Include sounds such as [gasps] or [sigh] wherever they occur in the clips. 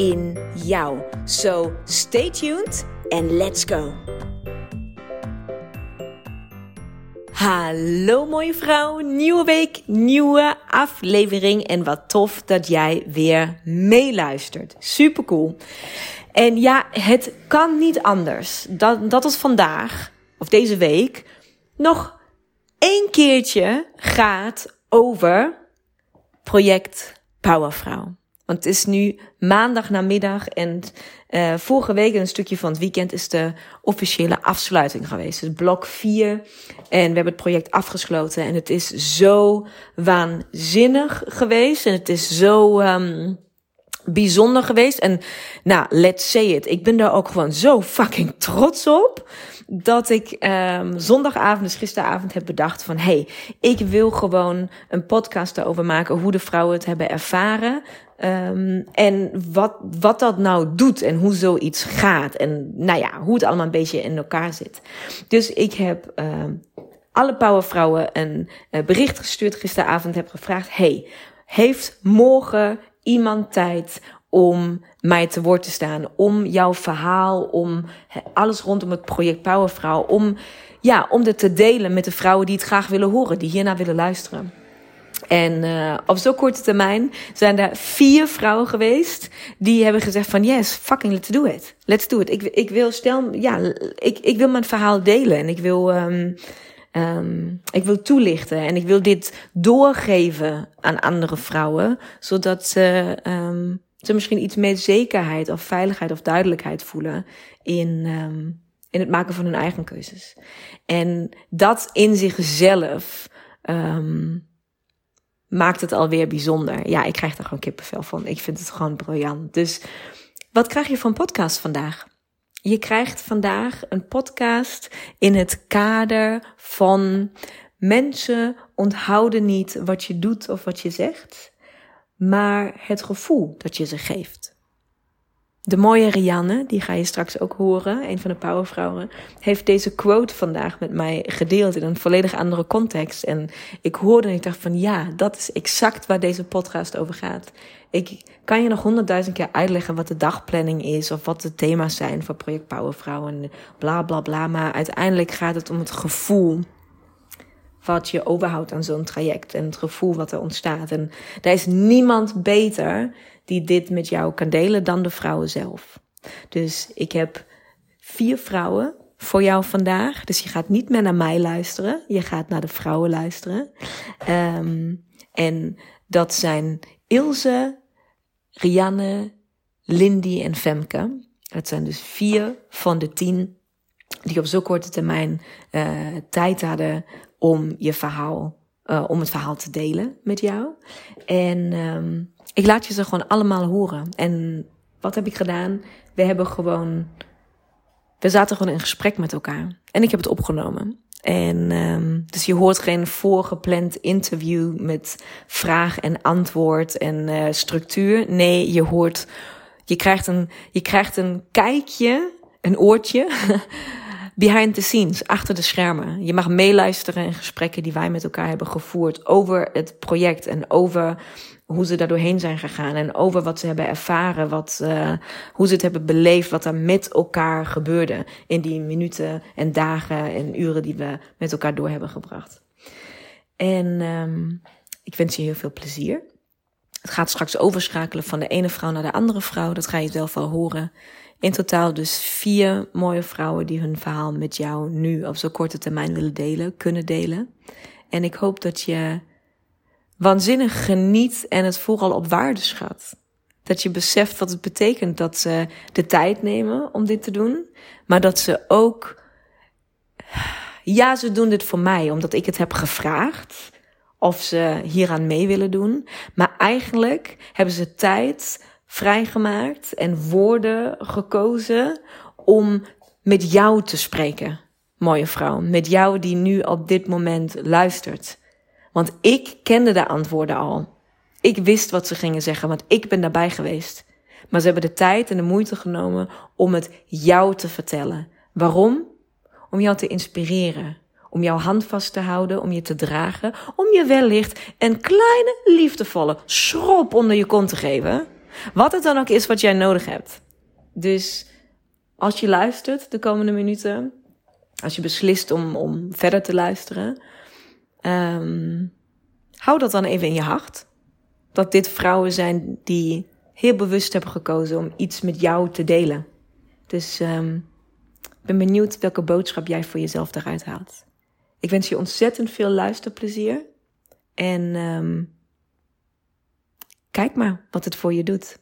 in jou. So stay tuned and let's go. Hallo mooie vrouw, nieuwe week, nieuwe aflevering en wat tof dat jij weer meeluistert. Super cool. En ja, het kan niet anders dat, dat het vandaag of deze week nog één keertje gaat over project Powervrouw. Want het is nu maandag namiddag en uh, vorige week een stukje van het weekend is de officiële afsluiting geweest. Dus blok 4 en we hebben het project afgesloten en het is zo waanzinnig geweest en het is zo um, bijzonder geweest. En nou, let's say it, ik ben daar ook gewoon zo fucking trots op dat ik um, zondagavond, dus gisteravond, heb bedacht van... hey, ik wil gewoon een podcast erover maken hoe de vrouwen het hebben ervaren. Um, en wat, wat dat nou doet en hoe zoiets gaat. En nou ja, hoe het allemaal een beetje in elkaar zit. Dus ik heb uh, alle powervrouwen een uh, bericht gestuurd gisteravond. Heb gevraagd, hey, heeft morgen iemand tijd om mij te woord te staan, om jouw verhaal, om alles rondom het project Powervrouw, om, ja, om dit te delen met de vrouwen die het graag willen horen, die hiernaar willen luisteren. En uh, op zo'n korte termijn zijn er vier vrouwen geweest die hebben gezegd van yes, fucking let's do it. Let's do it. Ik, ik wil stel, ja, ik, ik wil mijn verhaal delen en ik wil, um, um, ik wil toelichten en ik wil dit doorgeven aan andere vrouwen, zodat ze um, ze misschien iets meer zekerheid of veiligheid of duidelijkheid voelen in, in het maken van hun eigen keuzes. En dat in zichzelf um, maakt het alweer bijzonder. Ja, ik krijg er gewoon kippenvel van. Ik vind het gewoon briljant. Dus wat krijg je van podcast vandaag? Je krijgt vandaag een podcast in het kader van mensen onthouden niet wat je doet of wat je zegt maar het gevoel dat je ze geeft. De mooie Rianne, die ga je straks ook horen, een van de powervrouwen, heeft deze quote vandaag met mij gedeeld in een volledig andere context. En ik hoorde en ik dacht van ja, dat is exact waar deze podcast over gaat. Ik kan je nog honderdduizend keer uitleggen wat de dagplanning is of wat de thema's zijn voor Project Powervrouwen en bla bla bla. Maar uiteindelijk gaat het om het gevoel wat je overhoudt aan zo'n traject en het gevoel wat er ontstaat. En er is niemand beter die dit met jou kan delen dan de vrouwen zelf. Dus ik heb vier vrouwen voor jou vandaag. Dus je gaat niet meer naar mij luisteren, je gaat naar de vrouwen luisteren. Um, en dat zijn Ilse, Rianne, Lindy en Femke. Dat zijn dus vier van de tien die op zo'n korte termijn uh, tijd hadden om je verhaal, uh, om het verhaal te delen met jou. En um, ik laat je ze gewoon allemaal horen. En wat heb ik gedaan? We hebben gewoon, we zaten gewoon in gesprek met elkaar. En ik heb het opgenomen. En um, dus je hoort geen voorgepland interview met vraag en antwoord en uh, structuur. Nee, je hoort, je krijgt een, je krijgt een kijkje, een oortje [laughs] behind the scenes, achter de schermen. Je mag meeluisteren in gesprekken die wij met elkaar hebben gevoerd over het project en over hoe ze daar doorheen zijn gegaan en over wat ze hebben ervaren, wat, uh, hoe ze het hebben beleefd, wat er met elkaar gebeurde in die minuten en dagen en uren die we met elkaar door hebben gebracht. En um, ik wens je heel veel plezier. Het gaat straks overschakelen van de ene vrouw naar de andere vrouw. Dat ga je zelf wel horen. In totaal dus vier mooie vrouwen die hun verhaal met jou nu op zo'n korte termijn willen delen, kunnen delen. En ik hoop dat je waanzinnig geniet en het vooral op waarde schat. Dat je beseft wat het betekent dat ze de tijd nemen om dit te doen, maar dat ze ook, ja, ze doen dit voor mij omdat ik het heb gevraagd of ze hieraan mee willen doen, maar eigenlijk hebben ze tijd vrijgemaakt en woorden gekozen om met jou te spreken, mooie vrouw. Met jou die nu op dit moment luistert. Want ik kende de antwoorden al. Ik wist wat ze gingen zeggen, want ik ben daarbij geweest. Maar ze hebben de tijd en de moeite genomen om het jou te vertellen. Waarom? Om jou te inspireren. Om jouw hand vast te houden, om je te dragen, om je wellicht een kleine, liefdevolle schrop onder je kont te geven. Wat het dan ook is wat jij nodig hebt. Dus als je luistert de komende minuten, als je beslist om, om verder te luisteren, um, hou dat dan even in je hart. Dat dit vrouwen zijn die heel bewust hebben gekozen om iets met jou te delen. Dus um, ik ben benieuwd welke boodschap jij voor jezelf eruit haalt. Ik wens je ontzettend veel luisterplezier. En um, kijk maar wat het voor je doet.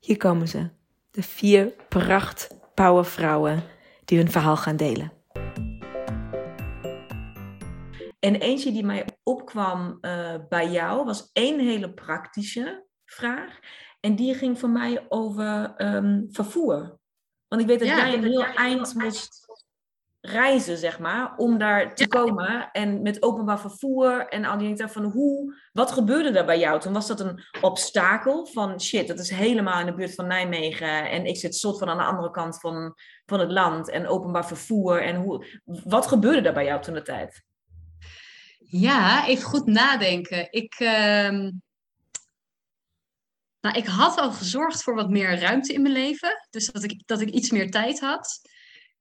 Hier komen ze. De vier pracht powervrouwen die hun verhaal gaan delen. En eentje die mij opkwam uh, bij jou was één hele praktische vraag. En die ging voor mij over um, vervoer. Want ik weet dat jij een heel eind moest reizen, zeg maar, om daar te komen. En met openbaar vervoer en al die dingen van hoe, wat gebeurde er bij jou? Toen was dat een obstakel van shit, dat is helemaal in de buurt van Nijmegen en ik zit soort van aan de andere kant van, van het land en openbaar vervoer en hoe, wat gebeurde er bij jou toen de tijd? Ja, even goed nadenken. Ik, uh, nou, ik had al gezorgd voor wat meer ruimte in mijn leven, dus dat ik, dat ik iets meer tijd had.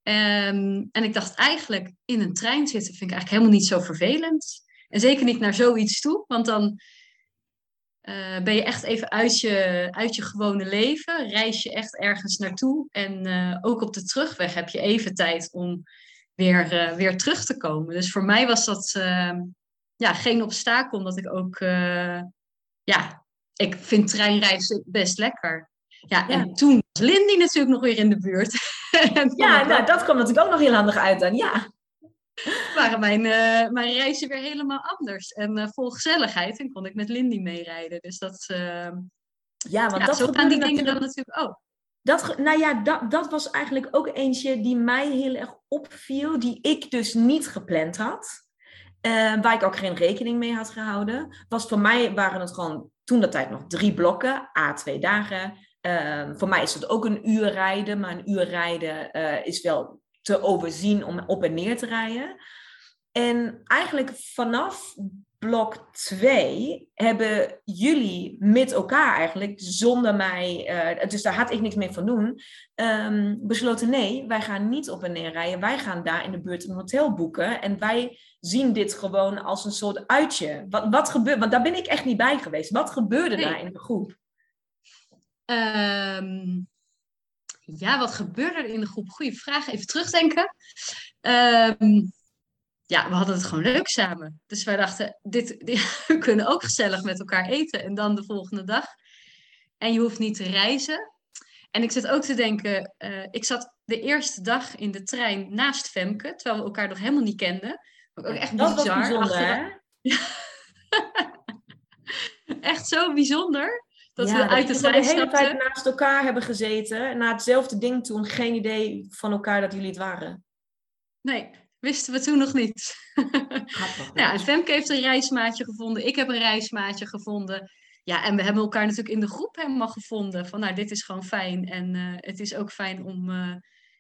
Um, en ik dacht eigenlijk, in een trein zitten vind ik eigenlijk helemaal niet zo vervelend. En zeker niet naar zoiets toe, want dan uh, ben je echt even uit je, uit je gewone leven. Reis je echt ergens naartoe. En uh, ook op de terugweg heb je even tijd om weer, uh, weer terug te komen. Dus voor mij was dat ehm, ja, geen obstakel, omdat ik ook, ja, ik vind treinreizen best lekker. Ja, ja, en toen was Lindy natuurlijk nog weer in de buurt. [laughs] ja, nou, dat kwam natuurlijk ook nog heel handig uit dan, ja. Waren mijn, uh, mijn reizen weer helemaal anders. En uh, vol gezelligheid. En kon ik met Lindy meerijden. Dus dat... Uh, ja, want ja, dat zo gaan die dingen dan natuurlijk ook. Dat, nou ja, dat, dat was eigenlijk ook eentje die mij heel erg opviel. Die ik dus niet gepland had. Waar ik ook geen rekening mee had gehouden. Was voor mij waren het gewoon toen dat tijd nog drie blokken. A, twee dagen. Um, voor mij is dat ook een uur rijden, maar een uur rijden uh, is wel te overzien om op en neer te rijden. En eigenlijk vanaf blok 2 hebben jullie met elkaar eigenlijk, zonder mij, uh, dus daar had ik niks mee van doen, um, besloten nee, wij gaan niet op en neer rijden. Wij gaan daar in de buurt een hotel boeken. En wij zien dit gewoon als een soort uitje. Wat, wat gebeurt, want daar ben ik echt niet bij geweest. Wat gebeurde nee. daar in de groep? Um, ja, wat gebeurde er in de groep? Goeie vraag. Even terugdenken. Um, ja, we hadden het gewoon leuk samen. Dus wij dachten, dit, dit, [laughs] we kunnen ook gezellig met elkaar eten. En dan de volgende dag. En je hoeft niet te reizen. En ik zit ook te denken, uh, ik zat de eerste dag in de trein naast Femke, terwijl we elkaar nog helemaal niet kenden. Ook echt dat bizar. Was bijzonder, hè? [laughs] echt zo bijzonder. Dat ja, we uit de trein de hele tijd naast elkaar hebben gezeten. Na hetzelfde ding toen. Geen idee van elkaar dat jullie het waren. Nee, wisten we toen nog niet. [laughs] ja, en Femke heeft een reismaatje gevonden. Ik heb een reismaatje gevonden. Ja, en we hebben elkaar natuurlijk in de groep helemaal gevonden. Van nou, dit is gewoon fijn. En uh, het is ook fijn om uh,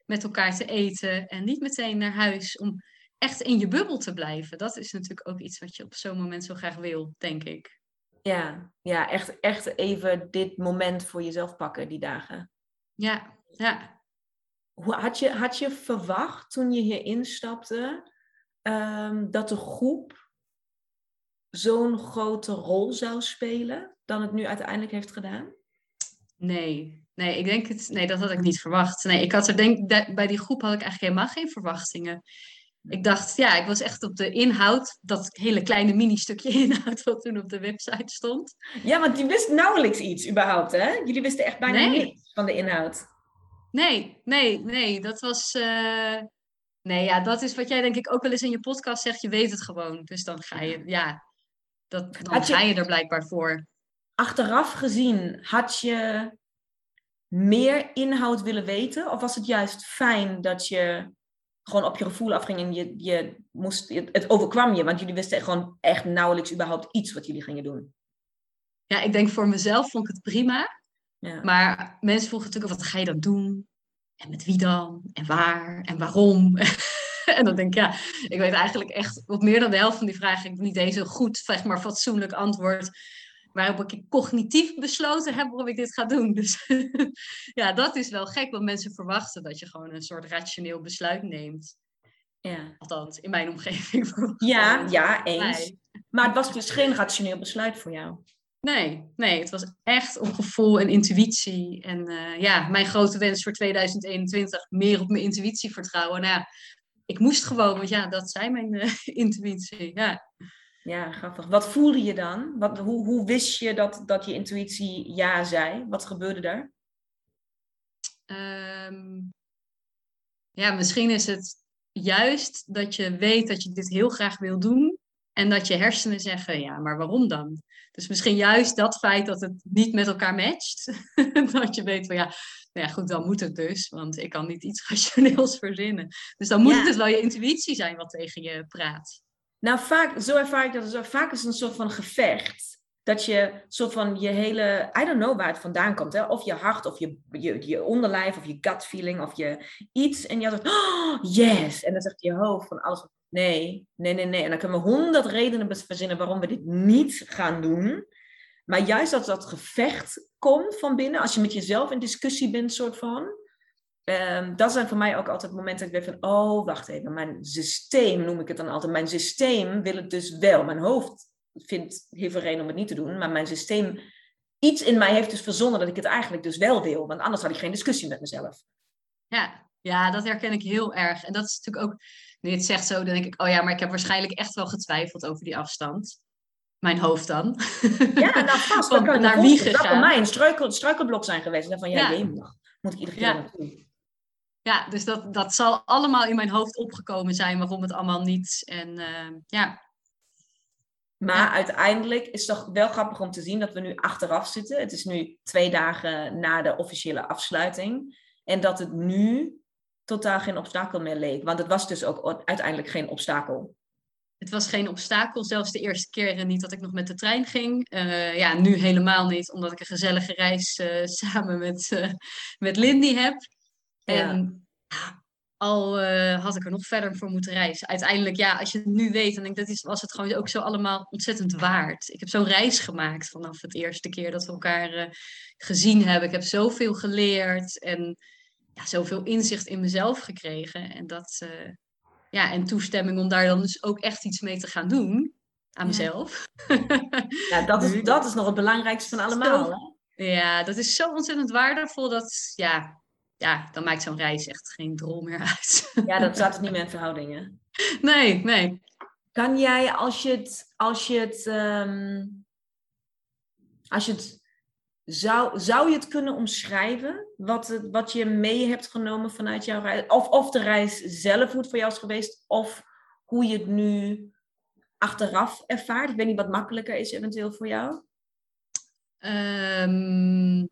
met elkaar te eten. En niet meteen naar huis. Om echt in je bubbel te blijven. Dat is natuurlijk ook iets wat je op zo'n moment zo graag wil, denk ik. Ja, ja echt, echt even dit moment voor jezelf pakken, die dagen. Ja, ja. Had, je, had je verwacht toen je hier instapte um, dat de groep zo'n grote rol zou spelen dan het nu uiteindelijk heeft gedaan? Nee, nee, ik denk het, nee, dat had ik niet verwacht. Nee, ik had er denk bij die groep had ik eigenlijk helemaal geen verwachtingen ik dacht, ja, ik was echt op de inhoud, dat hele kleine mini-stukje [laughs] inhoud wat toen op de website stond. Ja, want je wist nauwelijks iets überhaupt, hè? Jullie wisten echt bijna nee. niks van de inhoud. Nee, nee, nee, dat was... Uh... Nee, ja, dat is wat jij denk ik ook wel eens in je podcast zegt, je weet het gewoon. Dus dan ga je, ja, dat, dan ga je er blijkbaar voor. achteraf gezien, had je meer inhoud willen weten? Of was het juist fijn dat je gewoon op je gevoel afging en je, je moest, het overkwam je, want jullie wisten gewoon echt nauwelijks überhaupt iets wat jullie gingen doen? Ja, ik denk voor mezelf vond ik het prima. Ja. Maar mensen vroegen natuurlijk, wat ga je dan doen? En met wie dan? En waar? En waarom? [laughs] en dan denk ik, ja, ik weet eigenlijk echt op meer dan de helft van die vragen. Ik heb niet eens een goed, zeg maar, fatsoenlijk antwoord. Waarop ik cognitief besloten heb waarom ik dit ga doen. [laughs] Dus ja, dat is wel gek, want mensen verwachten dat je gewoon een soort rationeel besluit neemt. Ja. Althans, in mijn omgeving. [laughs] Ja, ja, eens. Maar het was dus geen rationeel besluit voor jou. Nee, nee, het was echt op gevoel en intuïtie. En uh, ja, mijn grote wens voor 2021, meer op mijn intuïtie vertrouwen. Nou ja, ik moest gewoon, want ja, dat zei mijn uh, [laughs] intuïtie. Ja. ja, grappig. Wat voelde je dan? Wat, hoe, hoe wist je dat, dat je intuïtie ja zei? Wat gebeurde daar? Um, ja, misschien is het juist dat je weet dat je dit heel graag wil doen. En dat je hersenen zeggen, ja, maar waarom dan? Dus misschien juist dat feit dat het niet met elkaar matcht. [laughs] dat je weet van ja, nou ja, goed, dan moet het dus. Want ik kan niet iets [laughs] rationeels verzinnen. Dus dan moet het wel je intuïtie zijn wat tegen je praat. Nou, vaak, zo ervaar ik dat. Zo, vaak is het een soort van gevecht. Dat je soort van je hele, I don't know waar het vandaan komt. Hè? Of je hart, of je, je, je onderlijf, of je gut feeling, of je iets. En je had oh, [gasps] yes. En dan zegt je hoofd van alles Nee, nee, nee, nee. En dan kunnen we honderd redenen verzinnen waarom we dit niet gaan doen. Maar juist als dat gevecht komt van binnen, als je met jezelf in discussie bent, soort van. Um, dat zijn voor mij ook altijd momenten dat ik denk van, oh, wacht even, mijn systeem noem ik het dan altijd. Mijn systeem wil het dus wel. Mijn hoofd vindt heel veel reden om het niet te doen, maar mijn systeem, iets in mij heeft dus verzonnen dat ik het eigenlijk dus wel wil. Want anders had ik geen discussie met mezelf. Ja, ja, dat herken ik heel erg. En dat is natuurlijk ook, nu je het zegt zo, dan denk ik, oh ja, maar ik heb waarschijnlijk echt wel getwijfeld over die afstand. Mijn hoofd dan. Ja, nou vast. Kan naar wie gegaan. Dat kan mij een struikel, struikelblok zijn geweest. En van, ja, ja. moet ik iedere keer ja. naartoe. Ja, dus dat, dat zal allemaal in mijn hoofd opgekomen zijn waarom het allemaal niet. En uh, ja. Maar uiteindelijk is het toch wel grappig om te zien dat we nu achteraf zitten. Het is nu twee dagen na de officiële afsluiting. En dat het nu totaal geen obstakel meer leek. Want het was dus ook uiteindelijk geen obstakel. Het was geen obstakel, zelfs de eerste keren niet dat ik nog met de trein ging. Uh, ja, nu helemaal niet, omdat ik een gezellige reis uh, [laughs] samen met, uh, met Lindy heb. Ja. En al had ik er nog verder voor moeten reizen. Uiteindelijk, ja, als je het nu weet, dan denk ik, dat is, was het gewoon ook zo allemaal ontzettend waard. Ik heb zo'n reis gemaakt vanaf het eerste keer dat we elkaar gezien hebben. Ik heb zoveel geleerd en ja, zoveel inzicht in mezelf gekregen. En, dat, uh, ja, en toestemming om daar dan dus ook echt iets mee te gaan doen aan mezelf. [laughs] Ja, dat is, [laughs] dat is nog het belangrijkste van allemaal. Zo, ja, dat is zo ontzettend waardevol. Dat, ja, ja, dan maakt zo'n reis echt geen drol meer uit. [laughs] Ja, dat staat niet meer in verhoudingen. Nee, nee. Kan jij, als je het, als je het, um, als je het zou, zou je het kunnen omschrijven? Wat, het, wat je mee hebt genomen vanuit jouw reis? Of, of de reis zelf, hoe het voor jou is geweest? Of hoe je het nu achteraf ervaart? Ik weet niet wat makkelijker is eventueel voor jou. Um...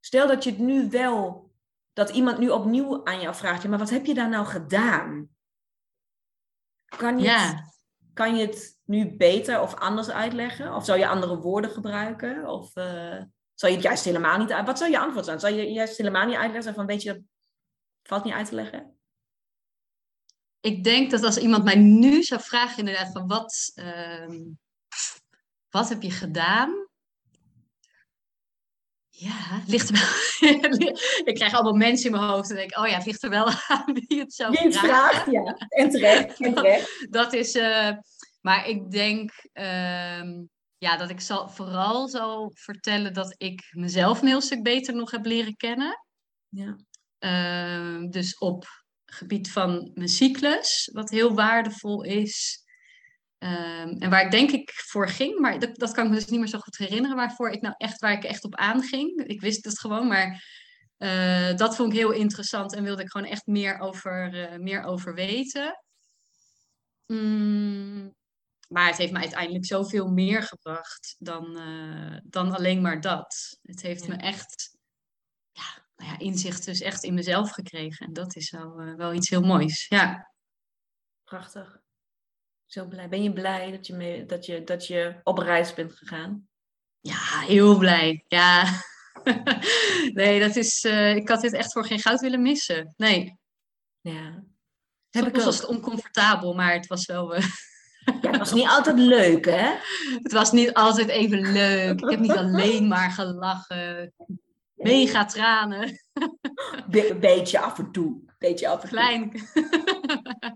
Stel dat je het nu wel, dat iemand nu opnieuw aan jou vraagt, maar wat heb je daar nou gedaan? Kan je, ja. het, kan je het nu beter of anders uitleggen? Of zou je andere woorden gebruiken? Of uh, zou je het juist helemaal niet uit... Wat zou je antwoord zijn? Zou je juist helemaal niet uitleggen? Van, weet je, dat valt niet uit te leggen? Ik denk dat als iemand mij nu zou vragen inderdaad van wat, uh, wat heb je gedaan? Ja, ligt er wel. [laughs] ik krijg allemaal mensen in mijn hoofd en denk, oh ja, het ligt er wel aan wie het zou vragen. vraagt, ja. En terecht. En terecht. [laughs] dat is, uh, maar ik denk ehm, ja, dat ik zal, vooral zal vertellen dat ik mezelf een heel stuk beter nog heb leren kennen. Ja. Ehm, dus op gebied van mijn cyclus, wat heel waardevol is. Ehm, en waar ik denk ik voor ging, maar dat, dat kan ik me dus niet meer zo goed herinneren waarvoor ik nou echt, waar ik echt op aanging. Ik wist het gewoon, maar uh, dat vond ik heel interessant en wilde ik gewoon echt meer over, uh, meer over weten. Mm, maar het heeft me uiteindelijk zoveel meer gebracht dan, eh, dan alleen maar dat. Het heeft me echt ja, nou ja, inzicht dus echt in mezelf gekregen. En dat is wel, uh, wel iets heel moois. Ja. Prachtig. Zo blij. Ben je blij dat je, mee, dat je, dat je op reis bent gegaan? Ja, heel blij. Ja. [laughs] nee, dat is. Uh, ik had dit echt voor geen goud willen missen. Nee. Ja. Heb ik was het oncomfortabel, maar het was wel. Ja, het was niet altijd leuk, hè? Het was niet altijd even leuk. Ik heb niet [laughs] alleen maar gelachen. Mega tranen. Be beetje af en toe. Beetje af en Klein. [laughs]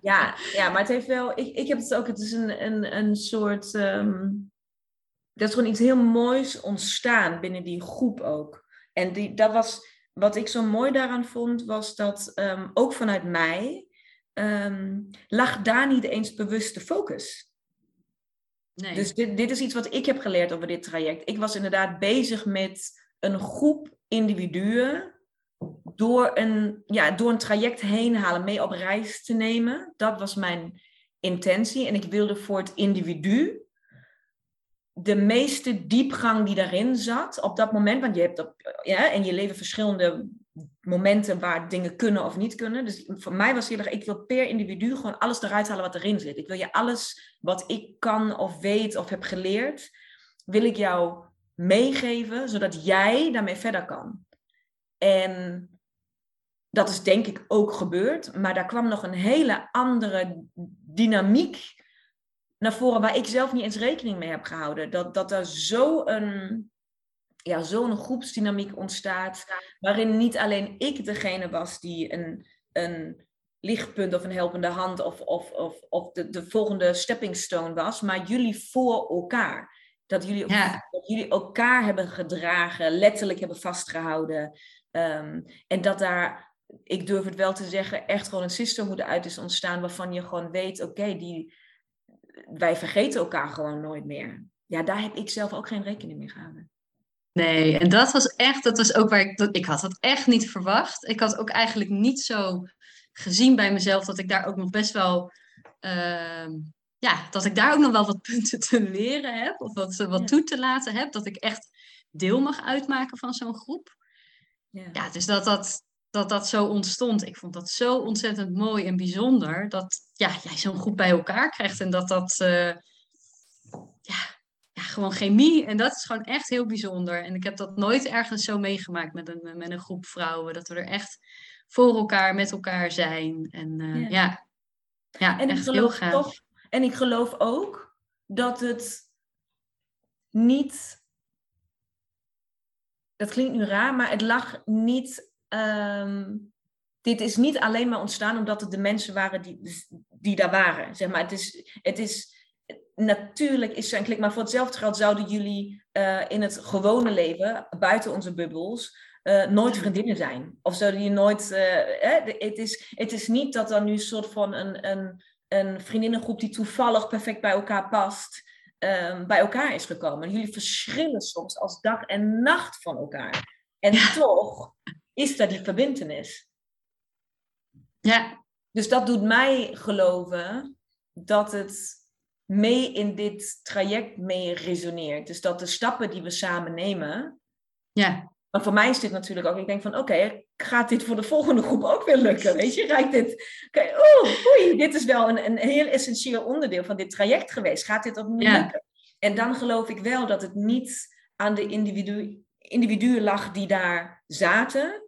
Ja, ja, maar het heeft wel. Ik, ik heb het ook. Het is een, een, een soort. Um, er is gewoon iets heel moois ontstaan binnen die groep ook. En die, dat was. Wat ik zo mooi daaraan vond, was dat um, ook vanuit mij. Um, lag daar niet eens bewust de focus. Nee. Dus dit, dit is iets wat ik heb geleerd over dit traject. Ik was inderdaad bezig met een groep individuen door een, ja, door een traject heen halen, mee op reis te nemen. Dat was mijn intentie. En ik wilde voor het individu de meeste diepgang die daarin zat op dat moment. Want je hebt op, ja, in je leven verschillende momenten waar dingen kunnen of niet kunnen. Dus voor mij was heel erg, ik wil per individu gewoon alles eruit halen wat erin zit. Ik wil je alles wat ik kan of weet of heb geleerd, wil ik jou meegeven, zodat jij daarmee verder kan. En dat is denk ik ook gebeurd, maar daar kwam nog een hele andere dynamiek naar voren waar ik zelf niet eens rekening mee heb gehouden. Dat, dat er zo een, ja, zo'n groepsdynamiek ontstaat, waarin niet alleen ik degene was die een, een lichtpunt of een helpende hand of, of, of, of de, de volgende stepping stone was, maar jullie voor elkaar. Dat jullie, dat jullie elkaar hebben gedragen, letterlijk hebben vastgehouden. Um, en dat daar, ik durf het wel te zeggen, echt gewoon een sisterhood uit is ontstaan. Waarvan je gewoon weet, oké, die wij vergeten elkaar gewoon nooit meer. Ja, daar heb ik zelf ook geen rekening mee gehouden. Nee, en dat was echt, dat was ook waar ik, dat, ik had dat echt niet verwacht. Ik had ook eigenlijk niet zo gezien bij mezelf dat ik daar ook nog best wel uh, ja, dat ik daar ook nog wel wat [laughs] punten te leren heb, of wat, wat toe te laten heb, dat ik echt deel mag uitmaken van zo'n groep. Ja. ja, dus dat dat, dat dat zo ontstond. Ik vond dat zo ontzettend mooi en bijzonder, dat ja, jij zo'n groep bij elkaar krijgt en dat dat, uh, ja, ja, gewoon chemie. En dat is gewoon echt heel bijzonder. En ik heb dat nooit ergens zo meegemaakt met een, met een groep vrouwen, dat we er echt voor elkaar, met elkaar zijn. En uh, ja. ja. Ja, en echt heel gaaf. Toch, en ik geloof ook dat het niet. Dat klinkt nu raar, maar het lag niet. Um, dit is niet alleen maar ontstaan omdat het de mensen waren die, die daar waren. Zeg maar, het is. Het is natuurlijk is er een klik, maar voor hetzelfde geld zouden jullie uh, in het gewone leven, buiten onze bubbels, uh, nooit vriendinnen zijn. Of zouden je nooit. Uh, het, is, het is niet dat er nu een soort van een, een, een vriendinnengroep die toevallig perfect bij elkaar past, um, bij elkaar is gekomen. Jullie verschillen soms als dag en nacht van elkaar. En toch is dat die verbindenis. Ja. Dus dat doet mij geloven dat het mee in dit traject mee resoneert. Dus dat de stappen die we samen nemen, ja. Maar voor mij is dit natuurlijk ook, ik denk van oké, gaat dit voor de volgende groep ook weer lukken? Weet je, rijkt dit, okay, oeh, oei, dit is wel een, een heel essentieel onderdeel van dit traject geweest. Gaat dit opnieuw ja. lukken? En dan geloof ik wel dat het niet aan de individu individuen lag die daar zaten,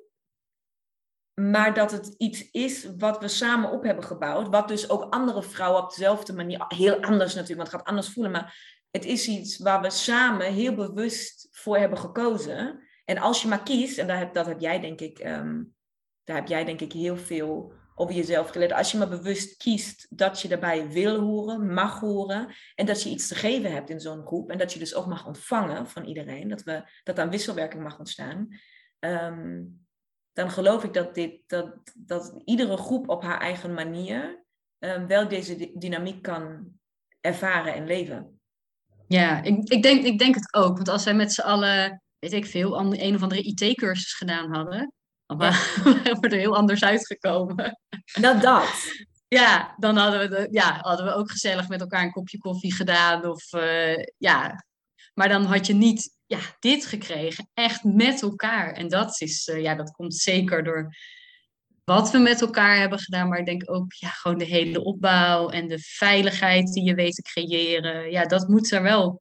maar dat het iets is wat we samen op hebben gebouwd, wat dus ook andere vrouwen op dezelfde manier, heel anders natuurlijk, want het gaat anders voelen, maar het is iets waar we samen heel bewust voor hebben gekozen. En als je maar kiest, en daar heb, dat heb jij denk ik, um, daar heb jij denk ik heel veel over jezelf geleerd. Als je maar bewust kiest dat je daarbij wil horen, mag horen. En dat je iets te geven hebt in zo'n groep. En dat je dus ook mag ontvangen van iedereen. Dat, we, dat aan wisselwerking mag ontstaan. Um, dan geloof ik dat, dit, dat, dat iedere groep op haar eigen manier um, wel deze dynamiek kan ervaren en leven. Ja, ik, ik, denk, ik denk het ook. Want als zij met z'n allen weet ik veel, een of andere IT-cursus gedaan hadden. Dan ja. [laughs] waren we er heel anders uitgekomen. Nou, dat. [laughs] ja, dan hadden we, de, ja, hadden we ook gezellig met elkaar een kopje koffie gedaan. Of, uh, ja. Maar dan had je niet ja, dit gekregen, echt met elkaar. En dat, is, uh, ja, dat komt zeker door wat we met elkaar hebben gedaan. Maar ik denk ook ja, gewoon de hele opbouw en de veiligheid die je weet te creëren. Ja, dat moet er wel,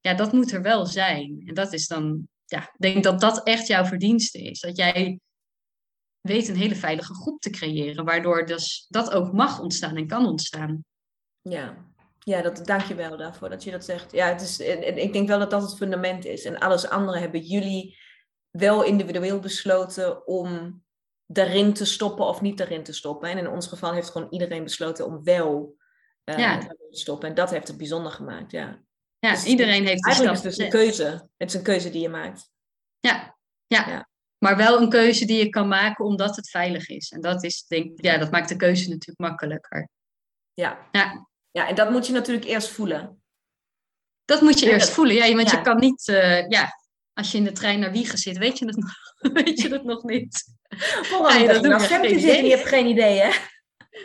ja, dat moet er wel zijn. En dat is dan, ja, ik denk dat dat echt jouw verdienste is. Dat jij weet een hele veilige groep te creëren, waardoor dus dat ook mag ontstaan en kan ontstaan. Ja, ja dat, dank je wel daarvoor dat je dat zegt. Ja, het is, en, ik denk wel dat dat het fundament is. En alles andere hebben jullie wel individueel besloten om daarin te stoppen of niet daarin te stoppen. En in ons geval heeft gewoon iedereen besloten om wel uh, ja. te stoppen. En dat heeft het bijzonder gemaakt, ja. Ja, dus iedereen heeft Eigenlijk is het dus een keuze. Het is een keuze die je maakt. Ja, ja. ja. Maar wel een keuze die je kan maken omdat het veilig is. En dat, is, denk, ja, dat maakt de keuze natuurlijk makkelijker. Ja. ja. Ja, en dat moet je natuurlijk eerst voelen. Dat moet je eerst voelen, ja. Want je kan niet, uh, ja, als je in de trein naar Wiegen zit, weet je het nog, [laughs] weet je het nog niet. Dat doe je geen idee. Je hebt geen idee, hè?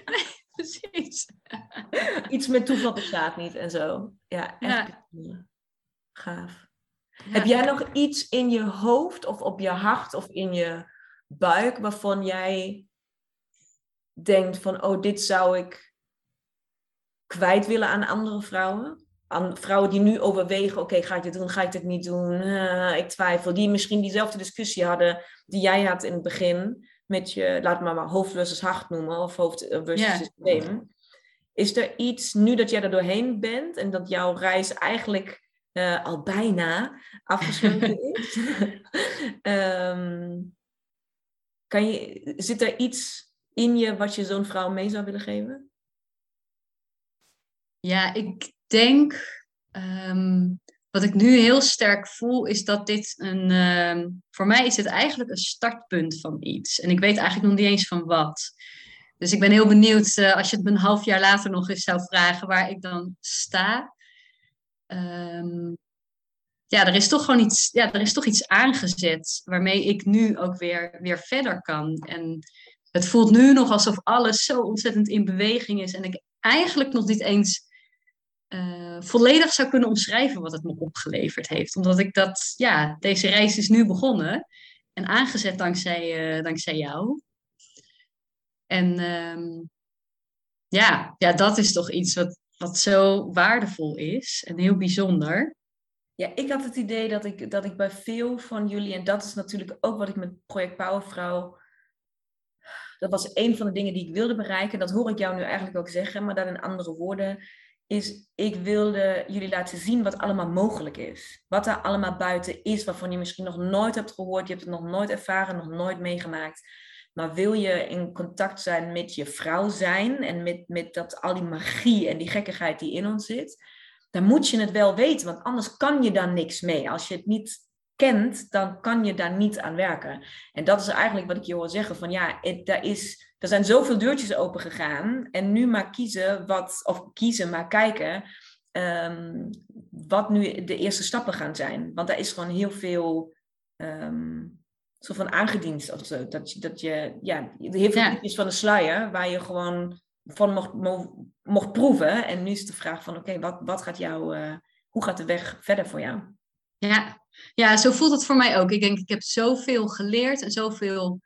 Nee, [laughs] precies. [laughs] Iets met toeval bestaat niet en zo. Ja, echt. Ja. Gaaf. Heb jij nog iets in je hoofd of op je hart of in je buik waarvan jij denkt van, oh, dit zou ik kwijt willen aan andere vrouwen? Aan vrouwen die nu overwegen, oké, ga ik dit doen, ga ik dit niet doen? Uh, ik twijfel. Die misschien diezelfde discussie hadden die jij had in het begin met je, laat maar maar hoofd versus hart noemen, of hoofd versus yeah. systeem. Is er iets, nu dat jij er doorheen bent en dat jouw reis eigenlijk uh, al bijna afgesloten [laughs] is. um, [laughs] kan je, zit er iets in je wat je zo'n vrouw mee zou willen geven? Ja, ik denk, um, wat ik nu heel sterk voel, is dat dit een, um, voor mij is dit eigenlijk een startpunt van iets. En ik weet eigenlijk nog niet eens van wat. Dus ik ben heel benieuwd uh, als je het een half jaar later nog eens zou vragen waar ik dan sta. Um, ja, er is toch gewoon iets, ja, er is toch iets aangezet waarmee ik nu ook weer, weer verder kan. En het voelt nu nog alsof alles zo ontzettend in beweging is en ik eigenlijk nog niet eens uh, volledig zou kunnen omschrijven wat het me opgeleverd heeft. Omdat ik dat, ja, deze reis is nu begonnen en aangezet dankzij, uh, dankzij jou. En um, ja, ja, dat is toch iets wat, wat zo waardevol is en heel bijzonder. Ja, ik had het idee dat ik, dat ik bij veel van jullie, en dat is natuurlijk ook wat ik met Project Powervrouw, dat was een van de dingen die ik wilde bereiken. Dat hoor ik jou nu eigenlijk ook zeggen, maar dan in andere woorden. Is ik wilde jullie laten zien wat allemaal mogelijk is. Wat er allemaal buiten is, waarvan je misschien nog nooit hebt gehoord. Je hebt het nog nooit ervaren, nog nooit meegemaakt. Maar wil je in contact zijn met je vrouw zijn en met, met dat, al die magie en die gekkigheid die in ons zit, dan moet je het wel weten, want anders kan je daar niks mee. Als je het niet kent, dan kan je daar niet aan werken. En dat is eigenlijk wat ik je hoor zeggen: van ja, het, daar is, er zijn zoveel deurtjes open gegaan. En nu maar kiezen wat, of kiezen, maar kijken. Um, wat nu de eerste stappen gaan zijn. Want daar is gewoon heel veel um, soort van aangediend of zo. Dat, dat je, ja, heel veel ja. van de sluier waar je gewoon van mocht, mocht, proeven. En nu is de vraag van, oké, wat, wat gaat jou, uh, hoe gaat de weg verder voor jou? Ja. ja, zo voelt het voor mij ook. Ik denk, ik heb zoveel geleerd en zoveel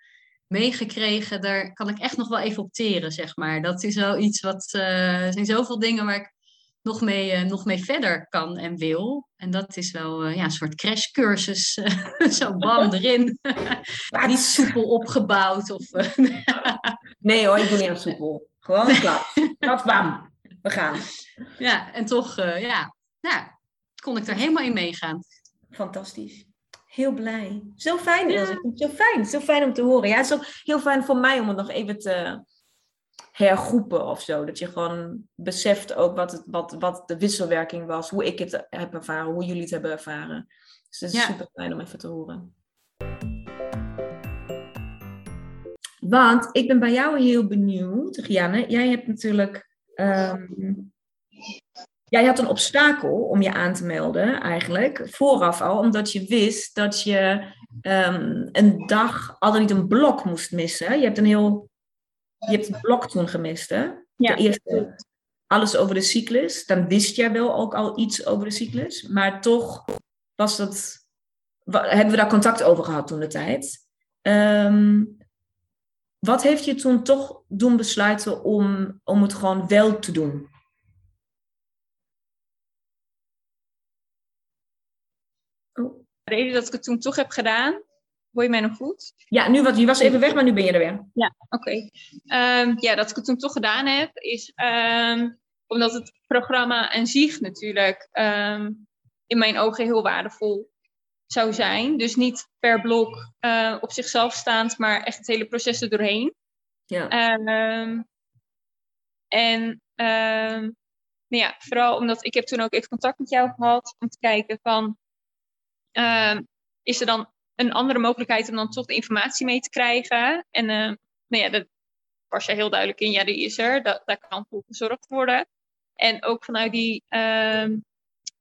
meegekregen. Daar kan ik echt nog wel even op teren, zeg maar. Dat is wel iets wat, uh, er zijn zoveel dingen waar ik nog mee, uh, nog mee verder kan en wil. En dat is wel uh, ja, een soort crashcursus. [laughs] zo bam erin. [laughs] Niet soepel opgebouwd. Of, [laughs] nee hoor, ik doe niet aan soepel. Gewoon klap. klap, bam. We gaan. Ja, en toch, ja, ja, kon ik er helemaal in meegaan. Fantastisch. Heel blij. Zo fijn, ja. Zo fijn. Zo fijn om te horen. Ja, het is ook heel fijn voor mij om het nog even te hergroepen of zo. Dat je gewoon beseft ook wat, het, wat, wat de wisselwerking was. Hoe ik het heb ervaren, hoe jullie het hebben ervaren. Dus het is ja. super fijn om even te horen. Want ik ben bij jou heel benieuwd, Rianne. Jij hebt natuurlijk. Um, jij had een obstakel om je aan te melden, eigenlijk. Vooraf al, omdat je wist dat je um, een dag al dan niet een blok moest missen. Je hebt een heel. Je hebt een blok toen gemist, hè? Ja. De eerste, alles over de cyclus. Dan wist jij wel ook al iets over de cyclus. Maar toch was dat, hebben we daar contact over gehad toen de tijd. Ehm, wat heeft je toen toch doen besluiten om, om het gewoon wel te doen? De reden dat ik het toen toch heb gedaan, hoor je mij nog goed? Ja, nu wat, je was even weg, maar nu ben je er weer. Ja, oké. Ehm, ja, dat ik het toen toch gedaan heb, is ehm, omdat het programma en zich natuurlijk ehm, in mijn ogen heel waardevol zou zijn. Dus niet per blok uh, op zichzelf staand, maar echt het hele proces er doorheen. Ja. en nou ja, vooral omdat ik heb toen ook even contact met jou gehad om te kijken van is er dan een andere mogelijkheid om dan toch de informatie mee te krijgen. En uh, nou ja, dat was jij heel duidelijk in, ja, die is er. Dat, daar kan voor gezorgd worden. En ook vanuit die, um,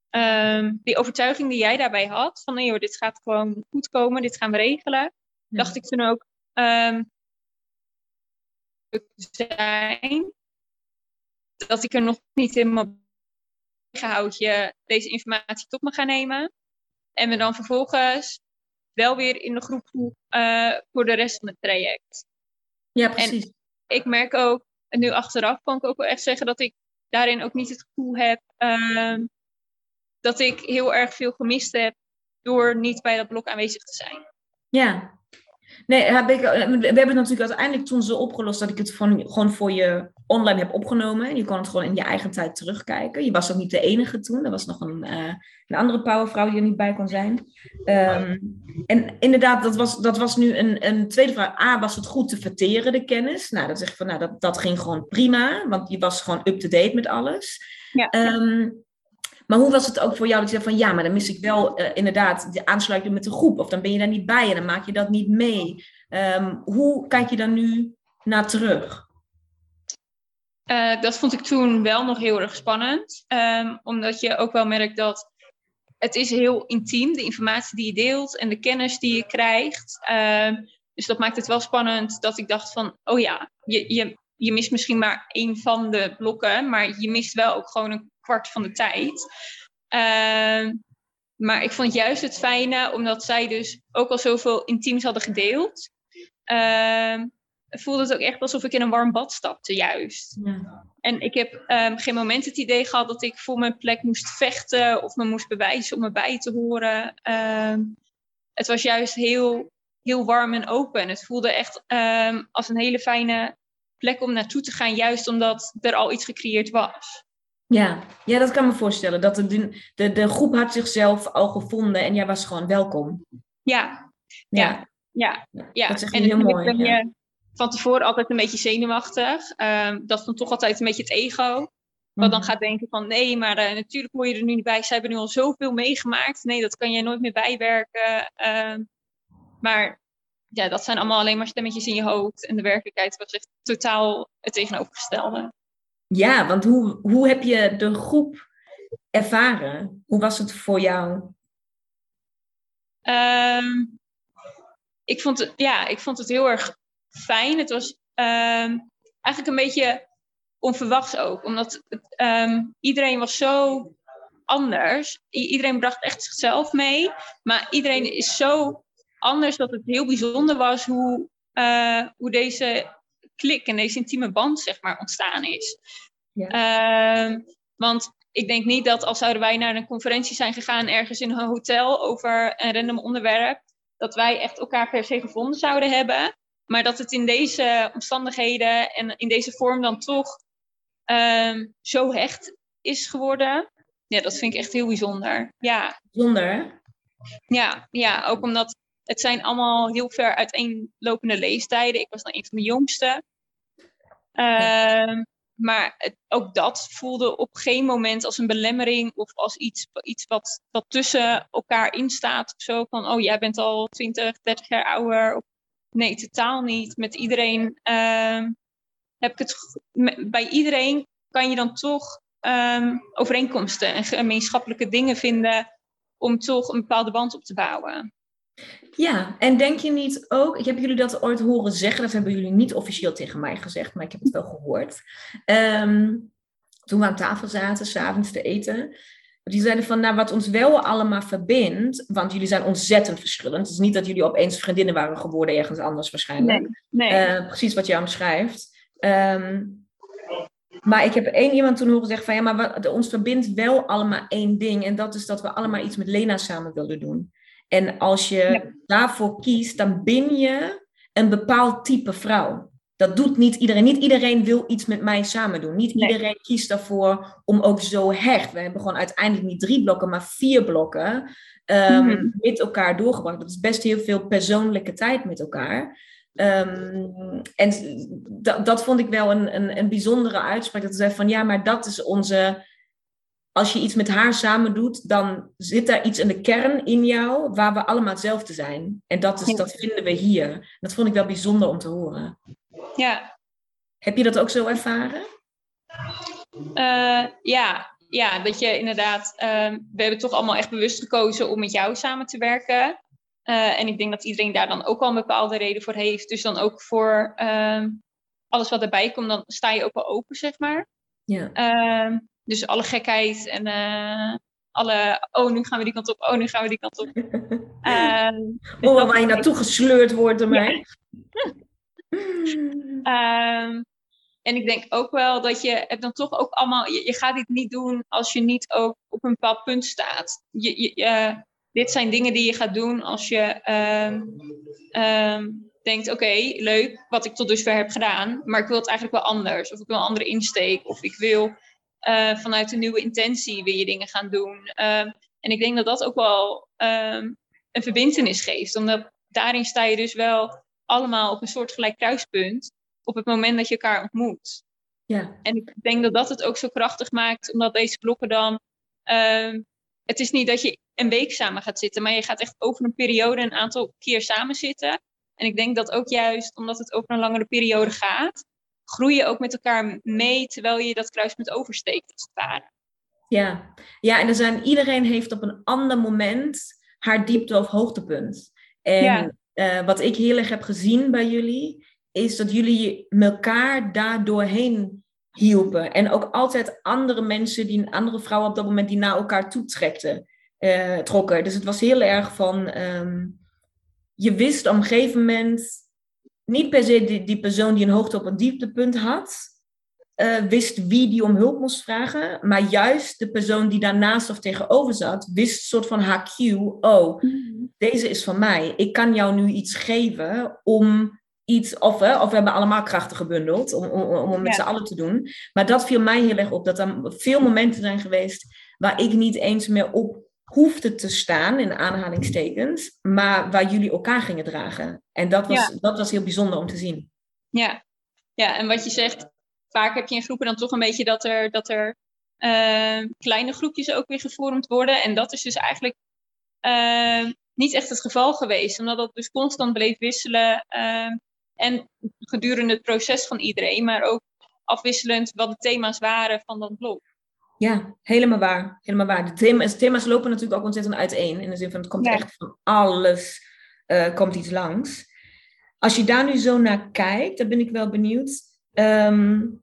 um, die overtuiging die jij daarbij had, van nee hoor, dit gaat gewoon goed komen, dit gaan we regelen. Dacht ik toen ook, um, zijn, dat ik er nog niet helemaal gehoudje deze informatie tot me ga nemen. En we dan vervolgens wel weer in de groep uh, voor de rest van het traject. Ja, precies. En ik merk ook, en nu achteraf kan ik ook wel echt zeggen dat ik daarin ook niet het gevoel heb uh, dat ik heel erg veel gemist heb door niet bij dat blok aanwezig te zijn. Ja, Nee, heb ik, eh, we hebben het natuurlijk uiteindelijk toen zo opgelost dat ik het van, gewoon voor je online heb opgenomen. Je kon het gewoon in je eigen tijd terugkijken. Je was ook niet de enige toen. Er was nog een, uh, een andere powervrouw die er niet bij kon zijn. Um, en inderdaad, dat was, dat was nu een, een tweede vraag. A, was het goed te verteren, de kennis? Nou, dat zeg ik van, nou, dat, dat ging gewoon prima. Want je was gewoon up-to-date met alles. Ja. Um, maar hoe was het ook voor jou dat je zei van ja, maar dan mis ik wel uh, inderdaad de aansluiting met de groep. Of dan ben je daar niet bij en dan maak je dat niet mee. Um, hoe kijk je daar nu naar terug? Uh, dat vond ik toen wel nog heel erg spannend. Um, omdat je ook wel merkt dat het is heel intiem, de informatie die je deelt en de kennis die je krijgt. Uh, dus dat maakt het wel spannend dat ik dacht van, oh ja, je, je, je mist misschien maar één van de blokken, maar je mist wel ook gewoon een kwart van de tijd. Uh, maar ik vond juist het fijne, omdat zij dus ook al zoveel intiems hadden gedeeld, uh, voelde het ook echt alsof ik in een warm bad stapte, juist. Ja. En ik heb um, geen moment het idee gehad dat ik voor mijn plek moest vechten of me moest bewijzen om erbij te horen. Het was juist heel, heel warm en open. Het voelde echt um, als een hele fijne plek om naartoe te gaan, juist omdat er al iets gecreëerd was. Ja, ja dat kan me voorstellen. Dat de, de, de groep had zichzelf al gevonden en jij was gewoon welkom. Ja, ja, ja. ja. Dat is echt en heel mooi. Ben je van tevoren altijd een beetje zenuwachtig. Um, dat is dan toch altijd een beetje het ego. Wat dan mhm. gaat denken van nee, maar uh, natuurlijk hoor je er nu niet bij. Zij hebben nu al zoveel meegemaakt. Nee, dat kan jij nooit meer bijwerken. Uh, maar ja, dat zijn allemaal alleen maar stemmetjes in je hoofd. En de werkelijkheid was echt totaal het tegenovergestelde. Ja, want hoe, hoe heb je de groep ervaren? Hoe was het voor jou? Um, ik, vond het, ja, ik vond het heel erg fijn. Het was um, eigenlijk een beetje onverwachts ook. Omdat het, um, iedereen was zo anders. Iedereen bracht echt zichzelf mee. Maar iedereen is zo anders dat het heel bijzonder was hoe, uh, hoe deze klik en deze intieme band zeg maar, ontstaan is. Ja. Uh, want ik denk niet dat als zouden wij naar een conferentie zijn gegaan ergens in een hotel over een random onderwerp, dat wij echt elkaar per se gevonden zouden hebben. Maar dat het in deze omstandigheden en in deze vorm dan toch uh, zo hecht is geworden. Ja, dat vind ik echt heel bijzonder. Ja. Bijzonder, Ja, ja, ook omdat het zijn allemaal heel ver uiteenlopende leeftijden. Ik was dan een van de jongste. Uh, maar het, ook dat voelde op geen moment als een belemmering of als iets, iets wat, wat tussen elkaar instaat. Of zo van, oh jij bent al 20, 30 jaar ouder. Of, nee, totaal niet. Met iedereen uh, heb ik het. Bij iedereen kan je dan toch um, overeenkomsten en gemeenschappelijke dingen vinden om toch een bepaalde band op te bouwen. Ja, en denk je niet ook, ik heb jullie dat ooit horen zeggen, dat hebben jullie niet officieel tegen mij gezegd, maar ik heb het wel gehoord. Ehm, toen we aan tafel zaten, s'avonds te eten, die zeiden van, nou, wat ons wel allemaal verbindt, want jullie zijn ontzettend verschillend. Het is niet dat jullie opeens vriendinnen waren geworden ergens anders waarschijnlijk. Nee, nee. Eh, precies wat jij omschrijft. Ehm, maar ik heb één iemand toen horen zeggen van, ja, maar wat, ons verbindt wel allemaal één ding. En dat is dat we allemaal iets met Lena samen willen doen. En als je daarvoor kiest, dan ben je een bepaald type vrouw. Dat doet niet iedereen. Niet iedereen wil iets met mij samen doen. Niet iedereen kiest daarvoor om ook zo hecht. We hebben gewoon uiteindelijk niet drie blokken, maar vier blokken um, met elkaar doorgebracht. Dat is best heel veel persoonlijke tijd met elkaar. Um, en dat, dat vond ik wel een, een, een bijzondere uitspraak. Dat ze zei van ja, maar dat is onze als je iets met haar samen doet, dan zit daar iets in de kern in jou waar we allemaal hetzelfde zijn. En dat, is, dat vinden we hier. Dat vond ik wel bijzonder om te horen. Ja. Heb je dat ook zo ervaren? Uh, ja. ja, dat je inderdaad, uh, we hebben toch allemaal echt bewust gekozen om met jou samen te werken. Uh, en ik denk dat iedereen daar dan ook al een bepaalde reden voor heeft. Dus dan ook voor ehm, alles wat erbij komt, dan sta je ook wel open, zeg maar. Ja. Ehm, dus alle gekheid en uh, alle, oh nu gaan we die kant op, oh nu gaan we die kant op. [laughs] uh, oh, waar je naartoe gesleurd wordt door mij. um, [laughs] en ik denk ook wel dat je het dan toch ook allemaal, je, je, gaat dit niet doen als je niet ook op een bepaald punt staat. Je, je, uh, dit zijn dingen die je gaat doen als je um, denkt, oké, okay, leuk wat ik tot dusver heb gedaan, maar ik wil het eigenlijk wel anders. Of ik wil een andere insteek, of ik wil uh, vanuit een nieuwe intentie wil je dingen gaan doen. Um, en ik denk dat dat ook wel um, een verbindenis geeft. Omdat daarin sta je dus wel allemaal op een soort gelijk kruispunt. Op het moment dat je elkaar ontmoet. Ja. En ik denk dat dat het ook zo krachtig maakt. Omdat deze blokken dan... Um, het is niet dat je een week samen gaat zitten. Maar je gaat echt over een periode een aantal keer samen zitten. En ik denk dat ook juist omdat het over een langere periode gaat groei je ook met elkaar mee terwijl je dat kruispunt oversteekt, als het ware. Ja, ja en er zijn, iedereen heeft op een ander moment haar diepte of hoogtepunt. En ja. uh, wat ik heel erg heb gezien bij jullie, is dat jullie elkaar daar doorheen hielpen. En ook altijd andere mensen, die, andere vrouwen op dat moment, die naar elkaar toetrekten, uh, trokken. Dus het was heel erg van, um, je wist op een gegeven moment niet per se die, die persoon die een hoogte op een dieptepunt had, uh, wist wie die om hulp moest vragen, maar juist de persoon die daarnaast of tegenover zat, wist een soort van haar cue, oh, mm. deze is van mij. Ik kan jou nu iets geven om iets, of, hè, of we hebben allemaal krachten gebundeld om, om, om met ja. z'n allen te doen. Maar dat viel mij heel erg op, dat er veel momenten zijn geweest waar ik niet eens meer op hoefde te staan, in aanhalingstekens, maar waar jullie elkaar gingen dragen. En dat was, ja. dat was heel bijzonder om te zien. Ja. ja, en wat je zegt, vaak heb je in groepen dan toch een beetje dat er, dat er uh, kleine groepjes ook weer gevormd worden. En dat is dus eigenlijk uh, niet echt het geval geweest, omdat dat dus constant bleef wisselen. Uh, en gedurende het proces van iedereen, maar ook afwisselend wat de thema's waren van dat blok. Ja, helemaal waar. Helemaal waar. De thema's, thema's lopen natuurlijk ook ontzettend uiteen. In de zin van het komt ja. echt van alles uh, komt iets langs. Als je daar nu zo naar kijkt, dan ben ik wel benieuwd. Um,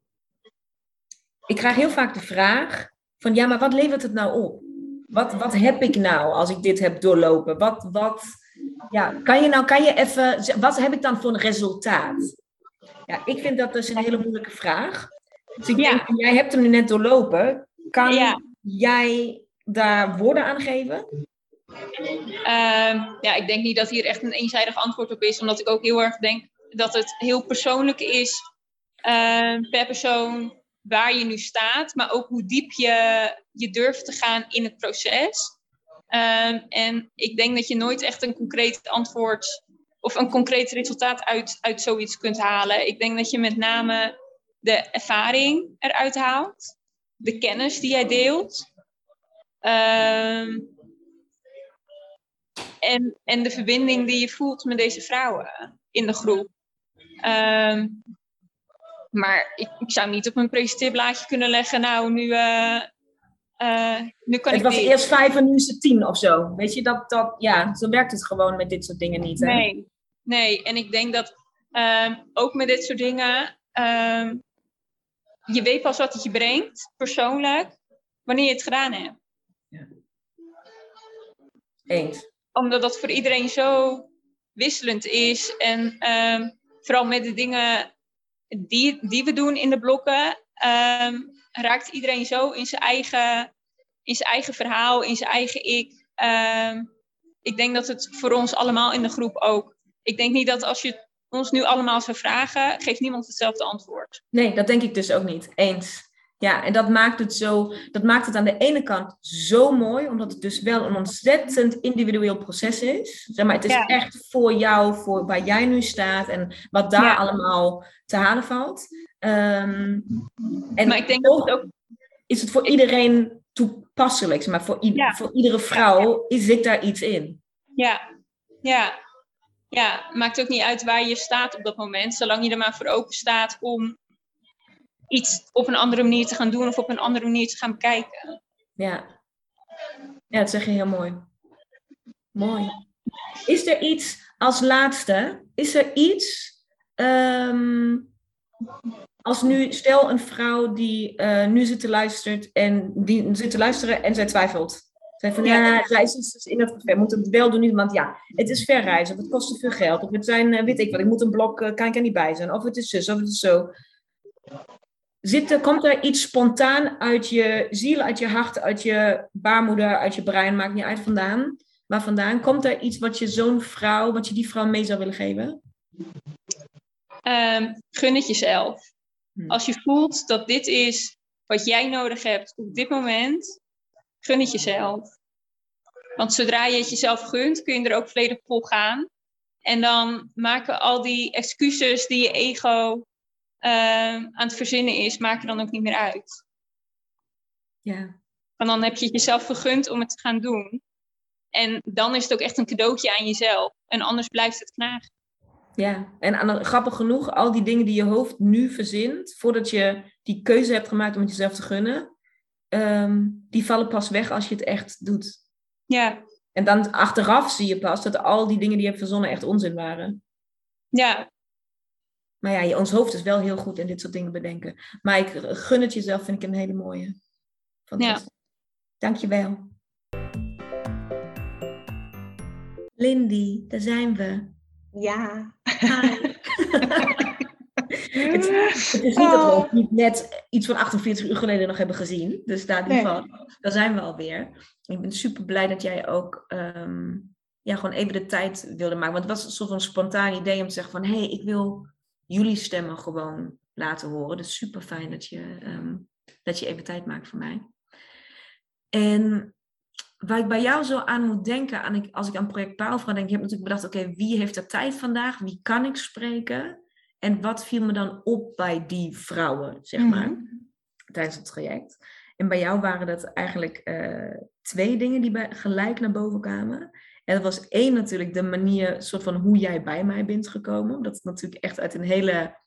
ik krijg heel vaak de vraag van ja, maar wat levert het nou op? Wat, wat heb ik nou als ik dit heb doorlopen? Wat, wat, ja, kan je nou, kan je even, wat heb ik dan voor een resultaat? Ja, ik vind dat dus een hele moeilijke vraag. Dus ik ja. denk, jij hebt hem nu net doorlopen. Kan ja. jij daar woorden aan geven? Uh, ja, ik denk niet dat hier echt een eenzijdig antwoord op is, omdat ik ook heel erg denk dat het heel persoonlijk is uh, per persoon waar je nu staat, maar ook hoe diep je, je durft te gaan in het proces. Uh, en ik denk dat je nooit echt een concreet antwoord of een concreet resultaat uit, uit zoiets kunt halen. Ik denk dat je met name de ervaring eruit haalt de kennis die jij deelt. Um, en, en de verbinding die je voelt met deze vrouwen in de groep. Um, maar ik, ik, zou niet op een presenteerblaadje kunnen leggen, nou nu uh, uh, nu kan het ik was dit. eerst vijf en nu is het tien of zo. Weet je, dat, dat, ja, zo werkt het gewoon met dit soort dingen niet. Hè? Nee, nee. En ik denk dat ehm, ook met dit soort dingen, ehm, je weet pas wat het je brengt, persoonlijk, wanneer je het gedaan hebt. Eens. Omdat dat voor iedereen zo wisselend is. En ehm, vooral met de dingen die, die we doen in de blokken, ehm, raakt iedereen zo in zijn eigen, in zijn eigen verhaal, in zijn eigen ik. Ehm, ik denk dat het voor ons allemaal in de groep ook. Ik denk niet dat als je ons nu allemaal zou vragen, geeft niemand hetzelfde antwoord. Nee, dat denk ik dus ook niet. Eens. Ja, en dat maakt het zo, dat maakt het aan de ene kant zo mooi, omdat het dus wel een ontzettend individueel proces is. Zeg maar, het is Ja. echt voor jou, voor waar jij nu staat en wat daar Ja. allemaal te halen valt. Ehm, en Maar ik denk dat toch het ook is het voor iedereen toepasselijk, zeg maar voor, Ja. voor iedere vrouw is zit daar iets in. Ja, ja. Ja, maakt ook niet uit waar je staat op dat moment, zolang je er maar voor open staat om iets op een andere manier te gaan doen of op een andere manier te gaan bekijken. Ja. Ja, dat zeg je heel mooi. Mooi. Is er iets als laatste? Is er iets ehm, als nu, stel een vrouw die eh, nu zit te luisteren en die zit te luisteren en zij twijfelt. Zij van ja, Ja. zij is dus in dat gevecht, moet het wel doen, want ja, het is verreizen, of het kost te veel geld, of het zijn, eh, weet ik wat, ik moet een blok, eh, kan ik er niet bij zijn, of het is zus, of het is zo. Zit er, komt er iets spontaan uit je ziel, uit je hart, uit je baarmoeder, uit je brein, maakt niet uit vandaan. Waar vandaan? Komt er iets wat je zo'n vrouw, wat je die vrouw mee zou willen geven? Ehm, gun het jezelf. Hm. Als je voelt dat dit is wat jij nodig hebt op dit moment, gun het jezelf. Want zodra je het jezelf gunt, kun je er ook volledig vol gaan. En dan maken al die excuses die je ego ehm, aan het verzinnen is, maken dan ook niet meer uit. Ja. Want dan heb je het jezelf gegund om het te gaan doen. En dan is het ook echt een cadeautje aan jezelf. En anders blijft het knagen. Ja, en aan, grappig genoeg, al die dingen die je hoofd nu verzint, voordat je die keuze hebt gemaakt om het jezelf te gunnen, ehm, die vallen pas weg als je het echt doet. Ja, En dan achteraf zie je pas dat al die dingen die je hebt verzonnen echt onzin waren. ja, Maar ja, je- ons hoofd is wel heel goed in dit soort dingen bedenken. Maar ik gun het jezelf, vind ik een hele mooie. Fantastisch. Dankjewel. Lindy, daar zijn we. Ja. Hi. [laughs] het, het is niet dat we ons niet net iets van 48 uur geleden nog hebben gezien. Dus daar, die Nee. van, daar zijn we alweer. Ik ben super blij dat jij ook ehm, ja, gewoon even de tijd wilde maken. Want het was een soort van spontaan idee om te zeggen van... hé, hey, ik wil jullie stemmen gewoon laten horen. Dus super fijn dat je, ehm, dat je even tijd maakt voor mij. En waar ik bij jou zo aan moet denken, aan ik, als ik aan project Paalvrouw denk, ik heb natuurlijk bedacht, oké, wie heeft er tijd vandaag? Wie kan ik spreken? En wat viel me dan op bij die vrouwen, zeg maar, tijdens het traject? En bij jou waren dat eigenlijk eh, twee dingen die bij, gelijk naar boven kwamen. En dat was één natuurlijk de manier, soort van hoe jij bij mij bent gekomen. Dat is natuurlijk echt uit een hele,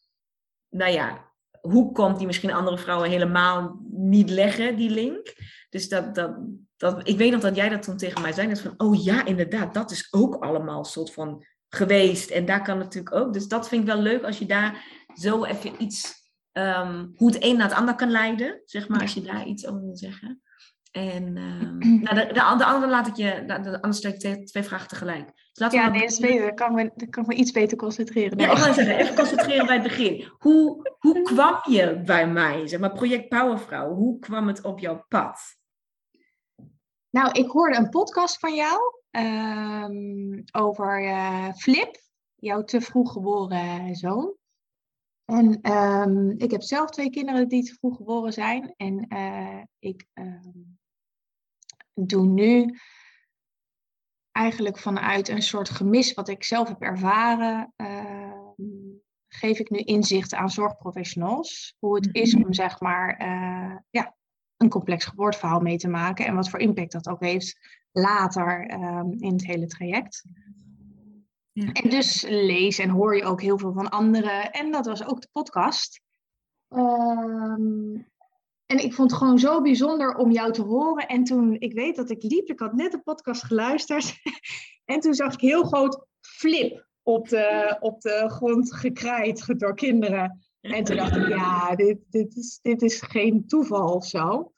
nou ja, hoe komt die misschien andere vrouwen helemaal niet leggen, die link. Dus dat, dat, dat, ik weet nog dat jij dat toen tegen mij zei. Dat van, oh ja, inderdaad, dat is ook allemaal soort van geweest. En daar kan natuurlijk ook. Dus dat vind ik wel leuk als je daar zo even iets, ehm, hoe het een naar het ander kan leiden. Zeg maar, als je daar iets over wil zeggen. En ehm, [clears throat] nou, de, de, de andere laat ik je, de, de, anders stel ik twee, twee vragen tegelijk. Dus Ja, nee, dat beter. Dan kan, me, dan kan ik me iets beter concentreren. Ja, ik zeggen, even concentreren bij het begin. Hoe, hoe kwam je bij mij? Zeg maar, project Powervrouw, hoe kwam het op jouw pad? Nou, ik hoorde een podcast van jou ehm, over eh, Flip, jouw te vroeg geboren zoon. En ehm, ik heb zelf twee kinderen die te vroeg geboren zijn. En eh, ik ehm, doe nu eigenlijk vanuit een soort gemis wat ik zelf heb ervaren, geef ik nu inzicht aan zorgprofessionals. Hoe het is om zeg maar eh, ja, een complex geboorteverhaal mee te maken en wat voor impact dat ook heeft later ehm, in het hele traject. Ja. En dus lees en hoor je ook heel veel van anderen. En dat was ook de podcast. Ehm, En ik vond het gewoon zo bijzonder om jou te horen. En toen, ik weet dat ik liep, ik had net de podcast geluisterd. [laughs] en toen zag ik heel groot flip op de, op de grond gekraaid door kinderen. En toen dacht ik, ja, dit, dit, is, dit is geen toeval of zo.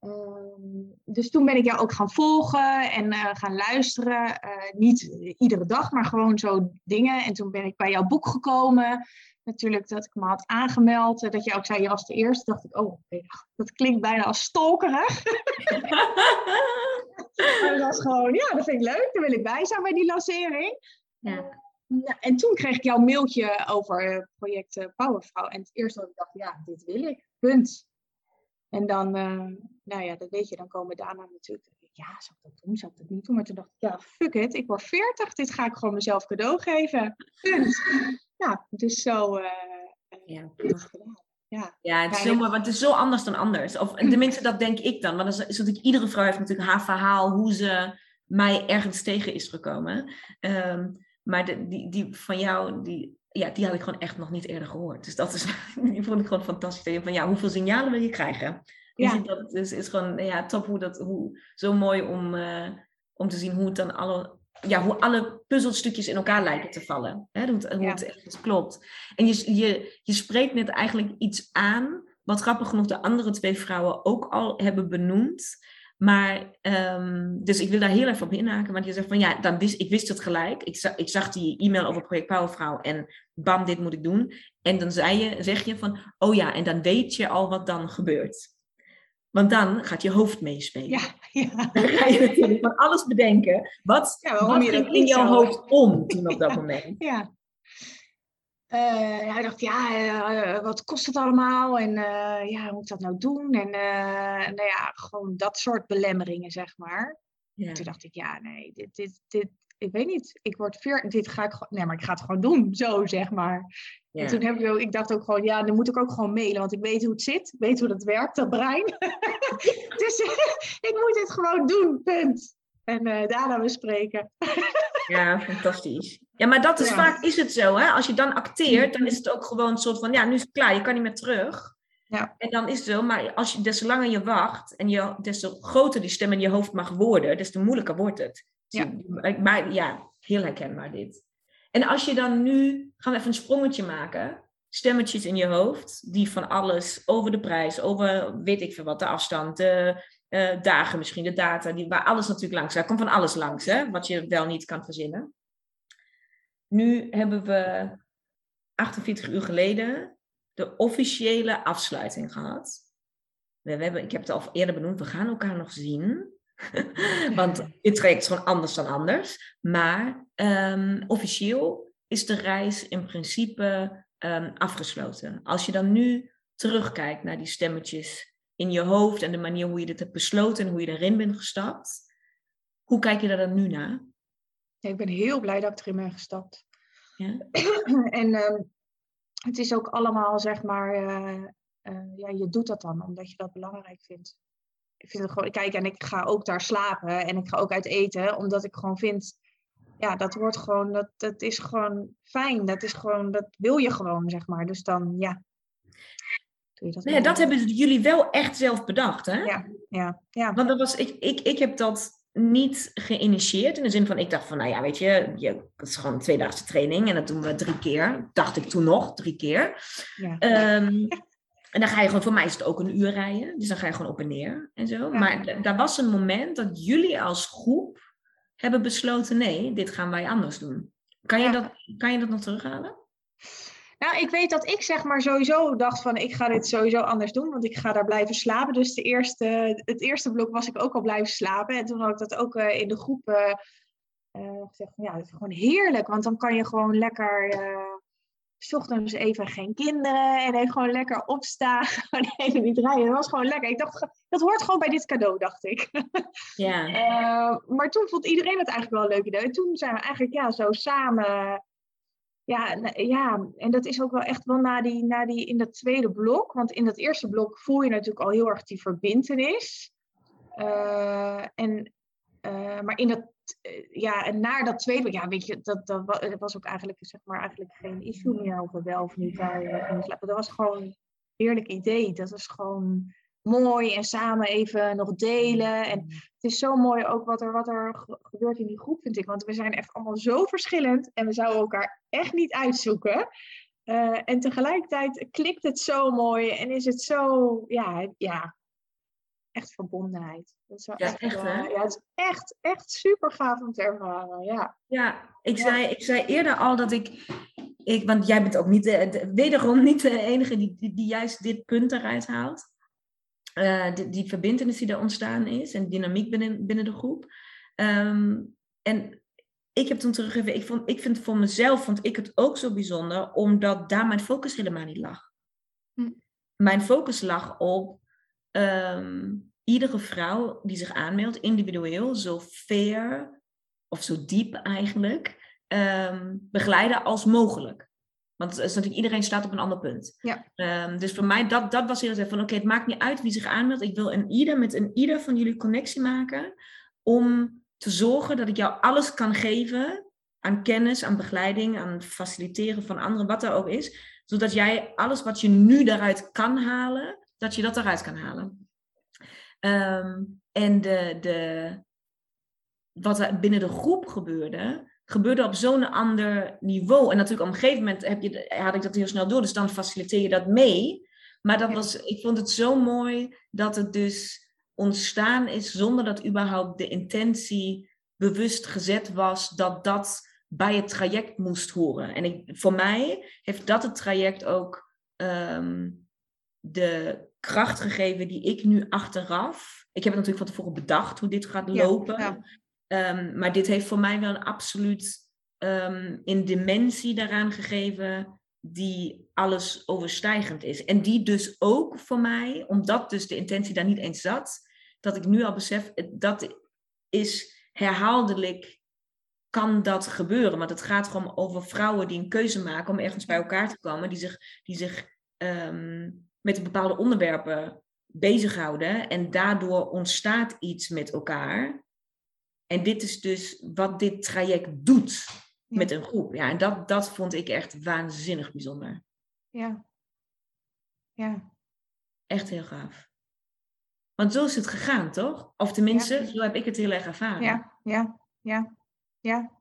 Ehm, dus toen ben ik jou ook gaan volgen en uh, gaan luisteren. Uh, niet iedere dag, maar gewoon zo dingen. En toen ben ik bij jouw boek gekomen. Natuurlijk dat ik me had aangemeld. Dat je ook zei, je was de eerste. dacht ik, oh, dat klinkt bijna als stalkerig. [laughs] dat was gewoon, ja, dat vind ik leuk. Daar wil ik bij zijn bij die lancering. Ja. Nou, en toen kreeg ik jouw mailtje over project Powervrouw. En het eerste wat ik dacht, ja, dit wil ik. Punt. En dan, uh, nou ja, dat weet je, dan komen daarna natuurlijk, ja, zou ik dat doen, zou ik dat niet doen? Maar toen dacht ik, ja, fuck it, ik word 40, dit ga ik gewoon mezelf cadeau geven. Punt. ja, [laughs] dus zo. Uh, ja, ja. ja, het is het is zo anders dan anders. Of tenminste, dat denk ik dan. Want dat is, natuurlijk, iedere vrouw heeft natuurlijk haar verhaal, hoe ze mij ergens tegen is gekomen. Um, maar de, die, die van jou, die, ja, die had ik gewoon echt nog niet eerder gehoord. Dus dat is, [laughs] die vond ik gewoon fantastisch. Van ja, hoeveel signalen wil je krijgen? Ja. Dus dat is, is gewoon ja, top hoe dat, hoe, zo mooi om, uh, om te zien hoe het dan alle, ja, hoe alle puzzelstukjes in elkaar lijken te vallen. Hè? Hoe, het, hoe het echt klopt. En je, je, je spreekt net eigenlijk iets aan, wat grappig genoeg de andere twee vrouwen ook al hebben benoemd. Maar, um, dus ik wil daar heel even op inhaken, want je zegt van ja, dan wist, ik wist het gelijk. Ik, zag, ik zag die e-mail over Project Powervrouw en bam, dit moet ik doen. En dan zei je, zeg je van, oh ja, en dan weet je al wat dan gebeurt. Want dan gaat je hoofd meespelen. Ja, ja. Dan ga je natuurlijk van alles bedenken. Wat, ja, wat je ging in jouw hoofd om toen op dat [laughs] moment? Ja. Uh, hij dacht, ja, uh, wat kost het allemaal? En uh, ja, hoe moet ik dat nou doen? En nou ja, gewoon dat soort belemmeringen, zeg maar. Ja. Toen dacht ik, ja, nee, dit, dit, dit, ik weet niet. Ik word veer, dit ga ik gewoon, nee, maar ik ga het gewoon doen, [laughs] zo, zeg maar. Ja. En toen heb ik ook, ik dacht ook gewoon, ja, dan moet ik ook gewoon mailen, want ik weet hoe het zit, ik weet hoe dat werkt, dat brein. [laughs] dus [laughs] ik moet het gewoon doen, punt. En daarna bespreken. ja, fantastisch. Ja, maar dat is vaak is het zo. Hè? Als je dan acteert, dan is het ook gewoon een soort van, ja, nu is het klaar, je kan niet meer terug. Ja. En dan is het zo, maar als je, des langer je wacht en je, des te groter die stem in je hoofd mag worden, des te moeilijker wordt het. Ja. Maar ja, heel herkenbaar dit. En als je dan nu, gaan we even een sprongetje maken, stemmetjes in je hoofd, die van alles over de prijs, over weet ik veel wat, de afstand, de uh, dagen misschien, de data, die, waar alles natuurlijk langs gaat. komt van alles langs, hè, wat je wel niet kan verzinnen. Nu hebben we 48 uur geleden de officiële afsluiting gehad. We hebben, ik heb het al eerder benoemd, we gaan elkaar nog zien. [laughs] Want dit traject is gewoon anders dan anders. Maar um, officieel is de reis in principe um, afgesloten. Als je dan nu terugkijkt naar die stemmetjes in je hoofd en de manier hoe je dit hebt besloten en hoe je erin bent gestapt, hoe kijk je daar dan nu naar? ik ben heel blij dat ik erin ben gestapt. Ja. [clears throat] en uh, het is ook allemaal, zeg maar, uh, uh, ja, je doet dat dan omdat je dat belangrijk vindt. Ik vind het gewoon, kijk, en ik ga ook daar slapen en ik ga ook uit eten, omdat ik gewoon vind, ja, dat wordt gewoon, dat, dat is gewoon fijn. Dat is gewoon, dat wil je gewoon, zeg maar. Dus dan, ja. Doe je dat, nee, dat hebben jullie wel echt zelf bedacht, hè? Ja, ja, ja. Want dat was, ik, ik, ik heb dat niet geïnitieerd. In de zin van, ik dacht van, nou ja, weet je, je het is gewoon een tweedaagse training. En dat doen we drie keer. Dacht ik toen nog, drie keer. Ja. Um, [laughs] en dan ga je gewoon, voor mij is het ook een uur rijden. Dus dan ga je gewoon op en neer en zo. Maar daar was een moment dat jullie als groep hebben besloten, nee, dit gaan wij anders doen. Kan je, dat, kan je dat nog terughalen? Nou, ik weet dat ik zeg maar sowieso dacht van ik ga dit sowieso anders doen, want ik ga daar blijven slapen. Dus de eerste, het eerste blok was ik ook al blijven slapen. En toen had ik dat ook uh, in de groep uh, uh, gezegd van ja, het is gewoon heerlijk, want dan kan je gewoon lekker s ochtends even geen kinderen en even gewoon lekker opstaan, even niet rijden. Dat was gewoon lekker. Ik dacht, dat hoort gewoon bij dit cadeau, dacht ik. Ja. [laughs] maar toen vond iedereen het eigenlijk wel een leuk idee. Toen zijn we eigenlijk ja, zo samen ja, ja, en dat is ook wel echt wel na die, na die in dat tweede blok. Want in dat eerste blok voel je natuurlijk al heel erg die verbindenis. Uh, en, uh, maar in dat, ja, en na dat tweede ja, weet je, dat, dat was ook eigenlijk, zeg maar, eigenlijk geen issue meer over wel of niet daar slapen. Dat was gewoon een eerlijk idee. Dat was gewoon mooi en samen even nog delen. En het is zo mooi ook wat er, wat er gebeurt in die groep, vind ik. Want we zijn echt allemaal zo verschillend en we zouden elkaar echt niet uitzoeken. Uh, en tegelijkertijd klikt het zo mooi en is het zo, ja, ja echt verbondenheid. Dat is wel ja, echt, echt, hè? ja, het is echt, echt super gaaf om te ervaren. Ja, Ja, ik, Ja. Zei, ik zei eerder al dat ik, ik want jij bent ook niet, de, de- wederom niet de enige die, die, die juist dit punt eruit haalt. Eh, die, die verbindenis die er ontstaan is en dynamiek binnen, binnen de groep. Ehm, en ik heb toen teruggegeven, ik, vond, ik vind voor mezelf vond ik het ook zo bijzonder, omdat daar mijn focus helemaal niet lag. Hm. Mijn focus lag op ehm, iedere vrouw die zich aanmeldt, individueel, zo fair of zo diep eigenlijk, ehm, begeleiden als mogelijk. Want het is natuurlijk, iedereen staat op een ander punt. Ja. Ehm, dus voor mij, dat, dat was heel erg van, oké, het maakt niet uit wie zich aanmeldt. Ik wil een ieder, met een ieder van jullie connectie maken, om te zorgen dat ik jou alles kan geven aan kennis, aan begeleiding, aan faciliteren van anderen, wat er ook is. Zodat jij alles wat je nu daaruit kan halen, dat je dat eruit kan halen. Ehm, en de, de, wat er binnen de groep gebeurde, gebeurde op zo'n ander niveau. En natuurlijk op een gegeven moment heb je, had ik dat heel snel door, dus dan faciliteer je dat mee. Maar dat was, ik vond het zo mooi dat het dus ontstaan is zonder dat überhaupt de intentie bewust gezet was dat dat bij het traject moest horen. En ik, voor mij heeft dat het traject ook ehm, de kracht gegeven die ik nu achteraf. Ik heb het natuurlijk van tevoren bedacht hoe dit gaat lopen. ja. Ehm, maar dit heeft voor mij wel een absoluut ehm, een dimensie daaraan gegeven die alles overstijgend is. En die dus ook voor mij, omdat dus de intentie daar niet eens zat, dat ik nu al besef, dat is herhaaldelijk, kan dat gebeuren. Want het gaat gewoon over vrouwen die een keuze maken om ergens bij elkaar te komen, die zich, die zich ehm, met bepaalde onderwerpen bezighouden. En daardoor ontstaat iets met elkaar. En dit is dus wat dit traject doet met een groep. Ja, en dat, dat vond ik echt waanzinnig bijzonder. Ja. Ja. Echt heel gaaf. Want zo is het gegaan, toch? Of tenminste, Ja. zo heb ik het heel erg ervaren. Ja, ja, ja, ja.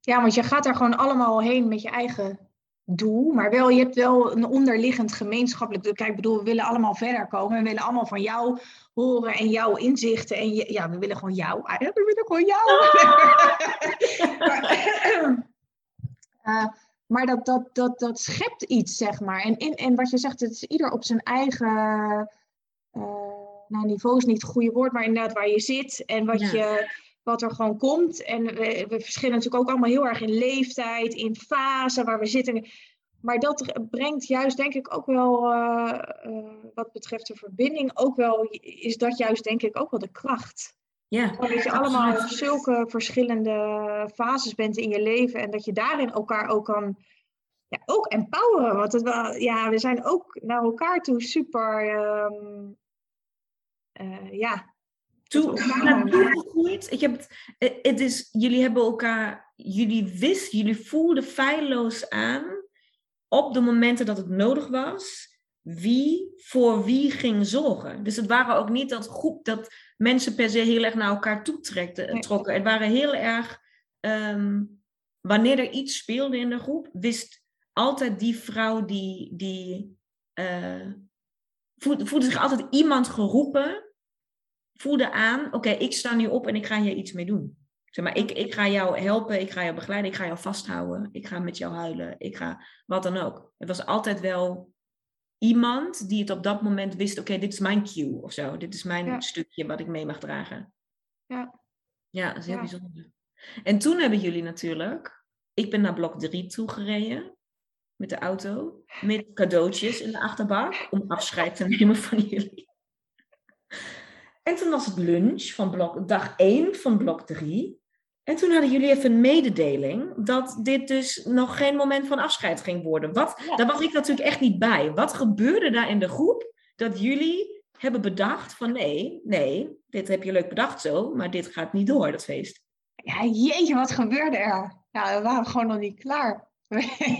Ja, want je gaat daar gewoon allemaal heen met je eigen doel. Maar wel, je hebt wel een onderliggend gemeenschappelijk doel. Kijk, ik bedoel, we willen allemaal verder komen. We willen allemaal van jou horen en jouw inzichten. En je- ja, we willen gewoon jou. Ah, ja, We willen gewoon jou. [laughs] maar eh, maar dat, dat, dat, dat schept iets, zeg maar. En, in, en wat je zegt, het is ieder op zijn eigen... eh, nou, niveau is niet het goede woord, maar inderdaad waar je zit en wat, Ja. je, wat er gewoon komt. En we, we verschillen natuurlijk ook allemaal heel erg in leeftijd, in fase waar we zitten. Maar dat brengt juist, denk ik, ook wel, eh, eh, wat betreft de verbinding, ook wel, is dat juist, denk ik, ook wel de kracht. Ja, dat je allemaal op zulke verschillende fases bent in je leven en dat je daarin elkaar ook kan, ja, ook empoweren. Want het wel, ja, we zijn ook naar elkaar toe super, ehm, eh, ja, Toe, elkaar naartoe gegroeid. Ik heb het, eh, het is, jullie hebben elkaar, jullie wisten, jullie voelden feilloos aan op de momenten dat het nodig was, wie voor wie ging zorgen. Dus het waren ook niet dat groep, dat mensen per se heel erg naar elkaar toe Nee. trokken. Het waren heel erg, ehm, wanneer er iets speelde in de groep, wist altijd die vrouw die, die eh, voelde, voelde zich altijd iemand geroepen voelde aan, oké, ik sta nu op en ik ga hier iets mee doen. Zeg maar, ik, ik ga jou helpen, ik ga jou begeleiden, ik ga jou vasthouden, ik ga met jou huilen, ik ga wat dan ook. Het was altijd wel iemand die het op dat moment wist, oké, dit is mijn cue of zo. Dit is mijn Ja. stukje wat ik mee mag dragen. Ja. Ja, dat is heel Ja. bijzonder. En toen hebben jullie natuurlijk, ik ben naar blok 3 toegereden met de auto, met cadeautjes in de achterbak, om afscheid te [laughs] nemen van jullie. En toen was het lunch van blok, dag 1 van blok 3. En toen hadden jullie even een mededeling dat dit dus nog geen moment van afscheid ging worden. Wat, Ja. Daar was ik natuurlijk echt niet bij. Wat gebeurde daar in de groep dat jullie hebben bedacht van nee, nee, dit heb je leuk bedacht zo, maar dit gaat niet door, dat feest. Ja, jeetje, wat gebeurde er? Ja, we waren gewoon nog niet klaar.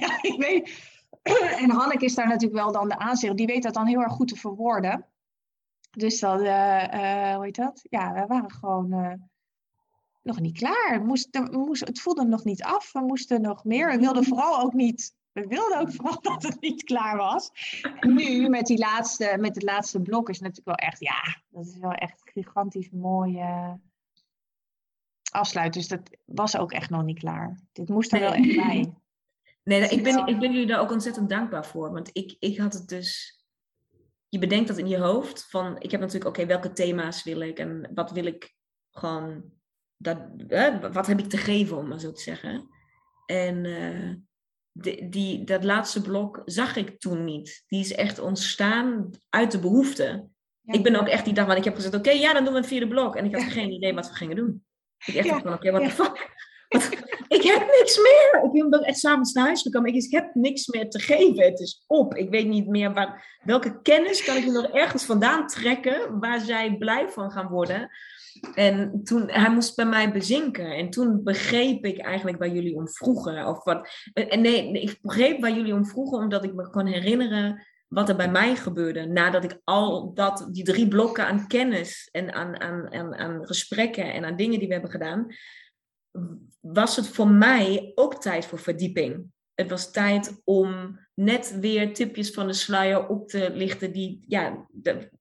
ja, [laughs] ik weet. [clears throat] En Hanneke is daar natuurlijk wel dan de aanzichter. Die weet dat dan heel erg goed te verwoorden. Dus dan, eh, eh, hoe heet dat? Ja, we waren gewoon eh, nog niet klaar. We moesten, het voelde nog niet af. We moesten nog meer. We wilden vooral ook niet. We wilden ook vooral [laughs] dat het niet klaar was. En nu met, die laatste, met het laatste blok is natuurlijk wel echt, ja, dat is wel echt gigantisch mooi afsluit. Dus dat was ook echt nog niet klaar. Dit moest er wel echt bij. Nee, ik ben, ik ben jullie daar ook ontzettend dankbaar voor. Want ik, ik had het dus. Je bedenkt dat in je hoofd. Van ik heb natuurlijk, oké, welke thema's wil ik en wat wil ik gewoon. Dat, wat heb ik te geven, om maar zo te zeggen. En uh, die, dat laatste blok zag ik toen niet. Die is echt ontstaan uit de behoefte. Ik ben ook echt die dag, want ik heb gezegd, oké, ja, dan doen we een vierde blok. En ik had geen idee wat we gingen doen. Ik echt ja. van, oké, what the fuck? Ik heb niks meer. Ik ben echt s'avonds naar huis gekomen. Ik, heb niks meer te geven. Het is op. Ik weet niet meer waar, welke kennis kan ik nog ergens vandaan trekken waar zij blij van gaan worden. En toen, hij moest bij mij bezinken. En toen begreep ik eigenlijk waar jullie om vroegen. Of wat, en nee, ik begreep waar jullie om vroegen, omdat ik me kon herinneren wat er bij mij gebeurde. Nadat ik al dat, die drie blokken aan kennis en aan, aan, aan, aan gesprekken en aan dingen die we hebben gedaan, was het voor mij ook tijd voor verdieping. Het was tijd om net weer tipjes van de sluier op te lichten. Die, ja,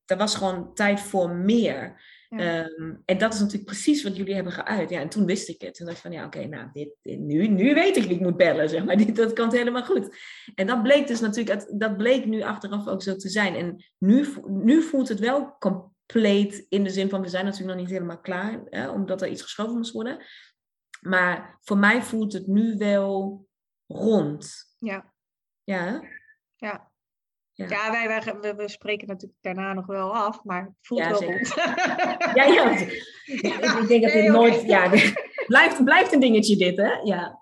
er was gewoon tijd voor meer. Ehm, en dat is natuurlijk precies wat jullie hebben geuit. Ja, en toen wist ik het. Toen dacht ik van, ja, oké, nou, dit, nu, nu weet ik wie ik moet bellen, zeg maar. [laughs] Dit, dat kan het helemaal goed. En dat bleek dus natuurlijk, dat bleek nu achteraf ook zo te zijn. En nu, nu voelt het wel compleet in de zin van, we zijn natuurlijk nog niet helemaal klaar, hè, omdat er iets geschoven moest worden. Maar voor mij voelt het nu wel rond. Ja. Ja. Ja. Ja, ja wij, wij, we, we, spreken natuurlijk daarna nog wel af, maar het voelt wel zeker. goed. [laughs] ja, ja. [laughs] Ik, denk dat dit nooit... Ja, blijft, blijft een dingetje dit, hè? Ja.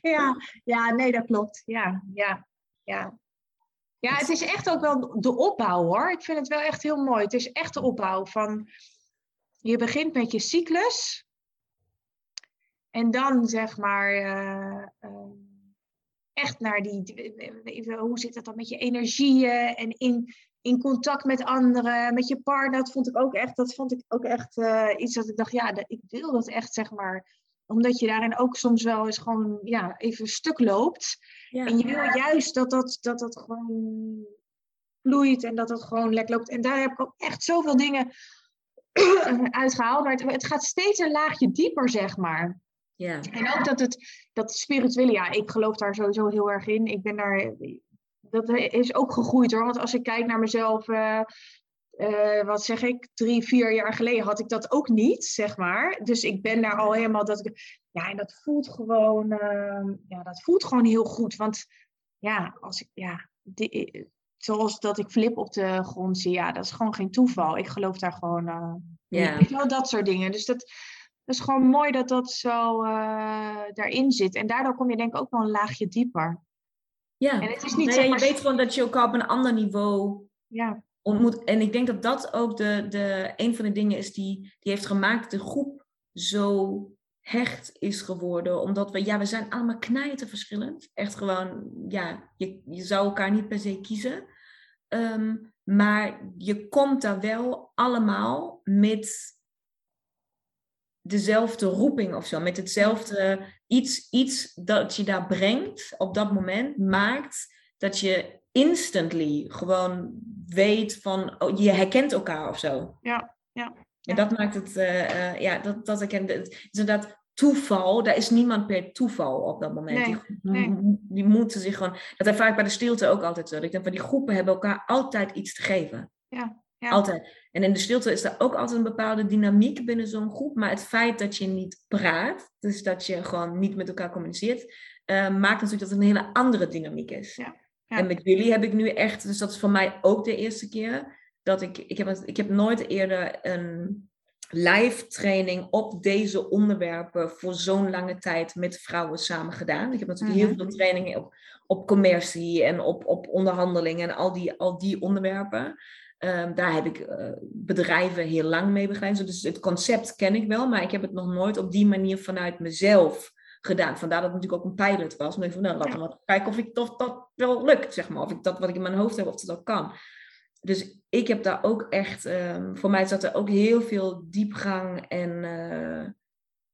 Ja, ja, nee, dat klopt. Ja, ja, ja. Ja, het is echt ook wel de opbouw, hoor. Ik vind het wel echt heel mooi. Het is echt de opbouw van... Je begint met je cyclus. En dan zeg maar uh, uh, echt naar die, hoe zit dat dan met je energieën en in, in contact met anderen, met je partner. Dat vond ik ook echt, dat vond ik ook echt uh, iets dat ik dacht, ja, ik wil dat echt zeg maar omdat je daarin ook soms wel eens gewoon ja, even stuk loopt. Ja. En je wil juist dat dat, dat dat gewoon vloeit en dat dat gewoon lekker loopt. En daar heb ik ook echt zoveel dingen [clears throat] uitgehaald. Maar het, het gaat steeds een laagje dieper, zeg maar. Ja. En ook dat het dat spirituele, ja, ik geloof daar sowieso heel erg in. Ik ben daar, dat is ook gegroeid hoor. Want als ik kijk naar mezelf, uh, uh, wat zeg ik, drie, vier jaar geleden had ik dat ook niet, zeg maar. Dus ik ben daar al helemaal dat ik, ja, en dat voelt gewoon, uh, ja, dat voelt gewoon heel goed. Want ja, als ik, ja, die, zoals dat ik flip op de grond zie, ja, dat is gewoon geen toeval. Ik geloof daar gewoon, ja. wel dat soort dingen. Dus dat is gewoon mooi dat dat zo uh, daarin zit. En daardoor kom je denk ik ook wel een laagje dieper. Ja, en het is niet, nee, je weet gewoon dat je elkaar op een ander niveau ja. ontmoet. En ik denk dat dat ook de, de, een van de dingen is die, die heeft gemaakt de groep zo hecht is geworden. Omdat we, ja, we zijn allemaal knijten verschillend. Echt gewoon, ja, je, je zou elkaar niet per se kiezen. Um, maar je komt daar wel allemaal met dezelfde roeping of zo, met hetzelfde iets, iets dat je daar brengt op dat moment, maakt dat je instantly gewoon weet van, oh, je herkent elkaar of zo. Ja, ja. En dat maakt het, uh, uh, ja, dat, dat ik, het is inderdaad toeval, daar is niemand per toeval op dat moment. Nee, die, nee. die, moeten zich gewoon, dat ervaar ik bij de stilte ook altijd zo. Ik denk van die groepen hebben elkaar altijd iets te geven. Ja, ja. Altijd. En in de stilte is er ook altijd een bepaalde dynamiek binnen zo'n groep. Maar het feit dat je niet praat, dus dat je gewoon niet met elkaar communiceert, uh, maakt natuurlijk dat het een hele andere dynamiek is. Ja. Ja. En met jullie heb ik nu echt, dus dat is voor mij ook de eerste keer dat ik, ik heb, ik heb nooit eerder een live training op deze onderwerpen voor zo'n lange tijd met vrouwen samen gedaan. Ik heb natuurlijk heel veel trainingen op, op commercie en op, op onderhandelingen en al die, al die onderwerpen. Um, daar heb ik uh, bedrijven heel lang mee begeleid. Dus het concept ken ik wel, maar ik heb het nog nooit op die manier vanuit mezelf gedaan. Vandaar dat het natuurlijk ook een pilot was. Maar ik van, nou, laten we kijken of ik dat, dat wel lukt, zeg maar. Of ik dat wat ik in mijn hoofd heb, of dat ook kan. dus ik heb daar ook echt, ehm, voor mij zat er ook heel veel diepgang en eh,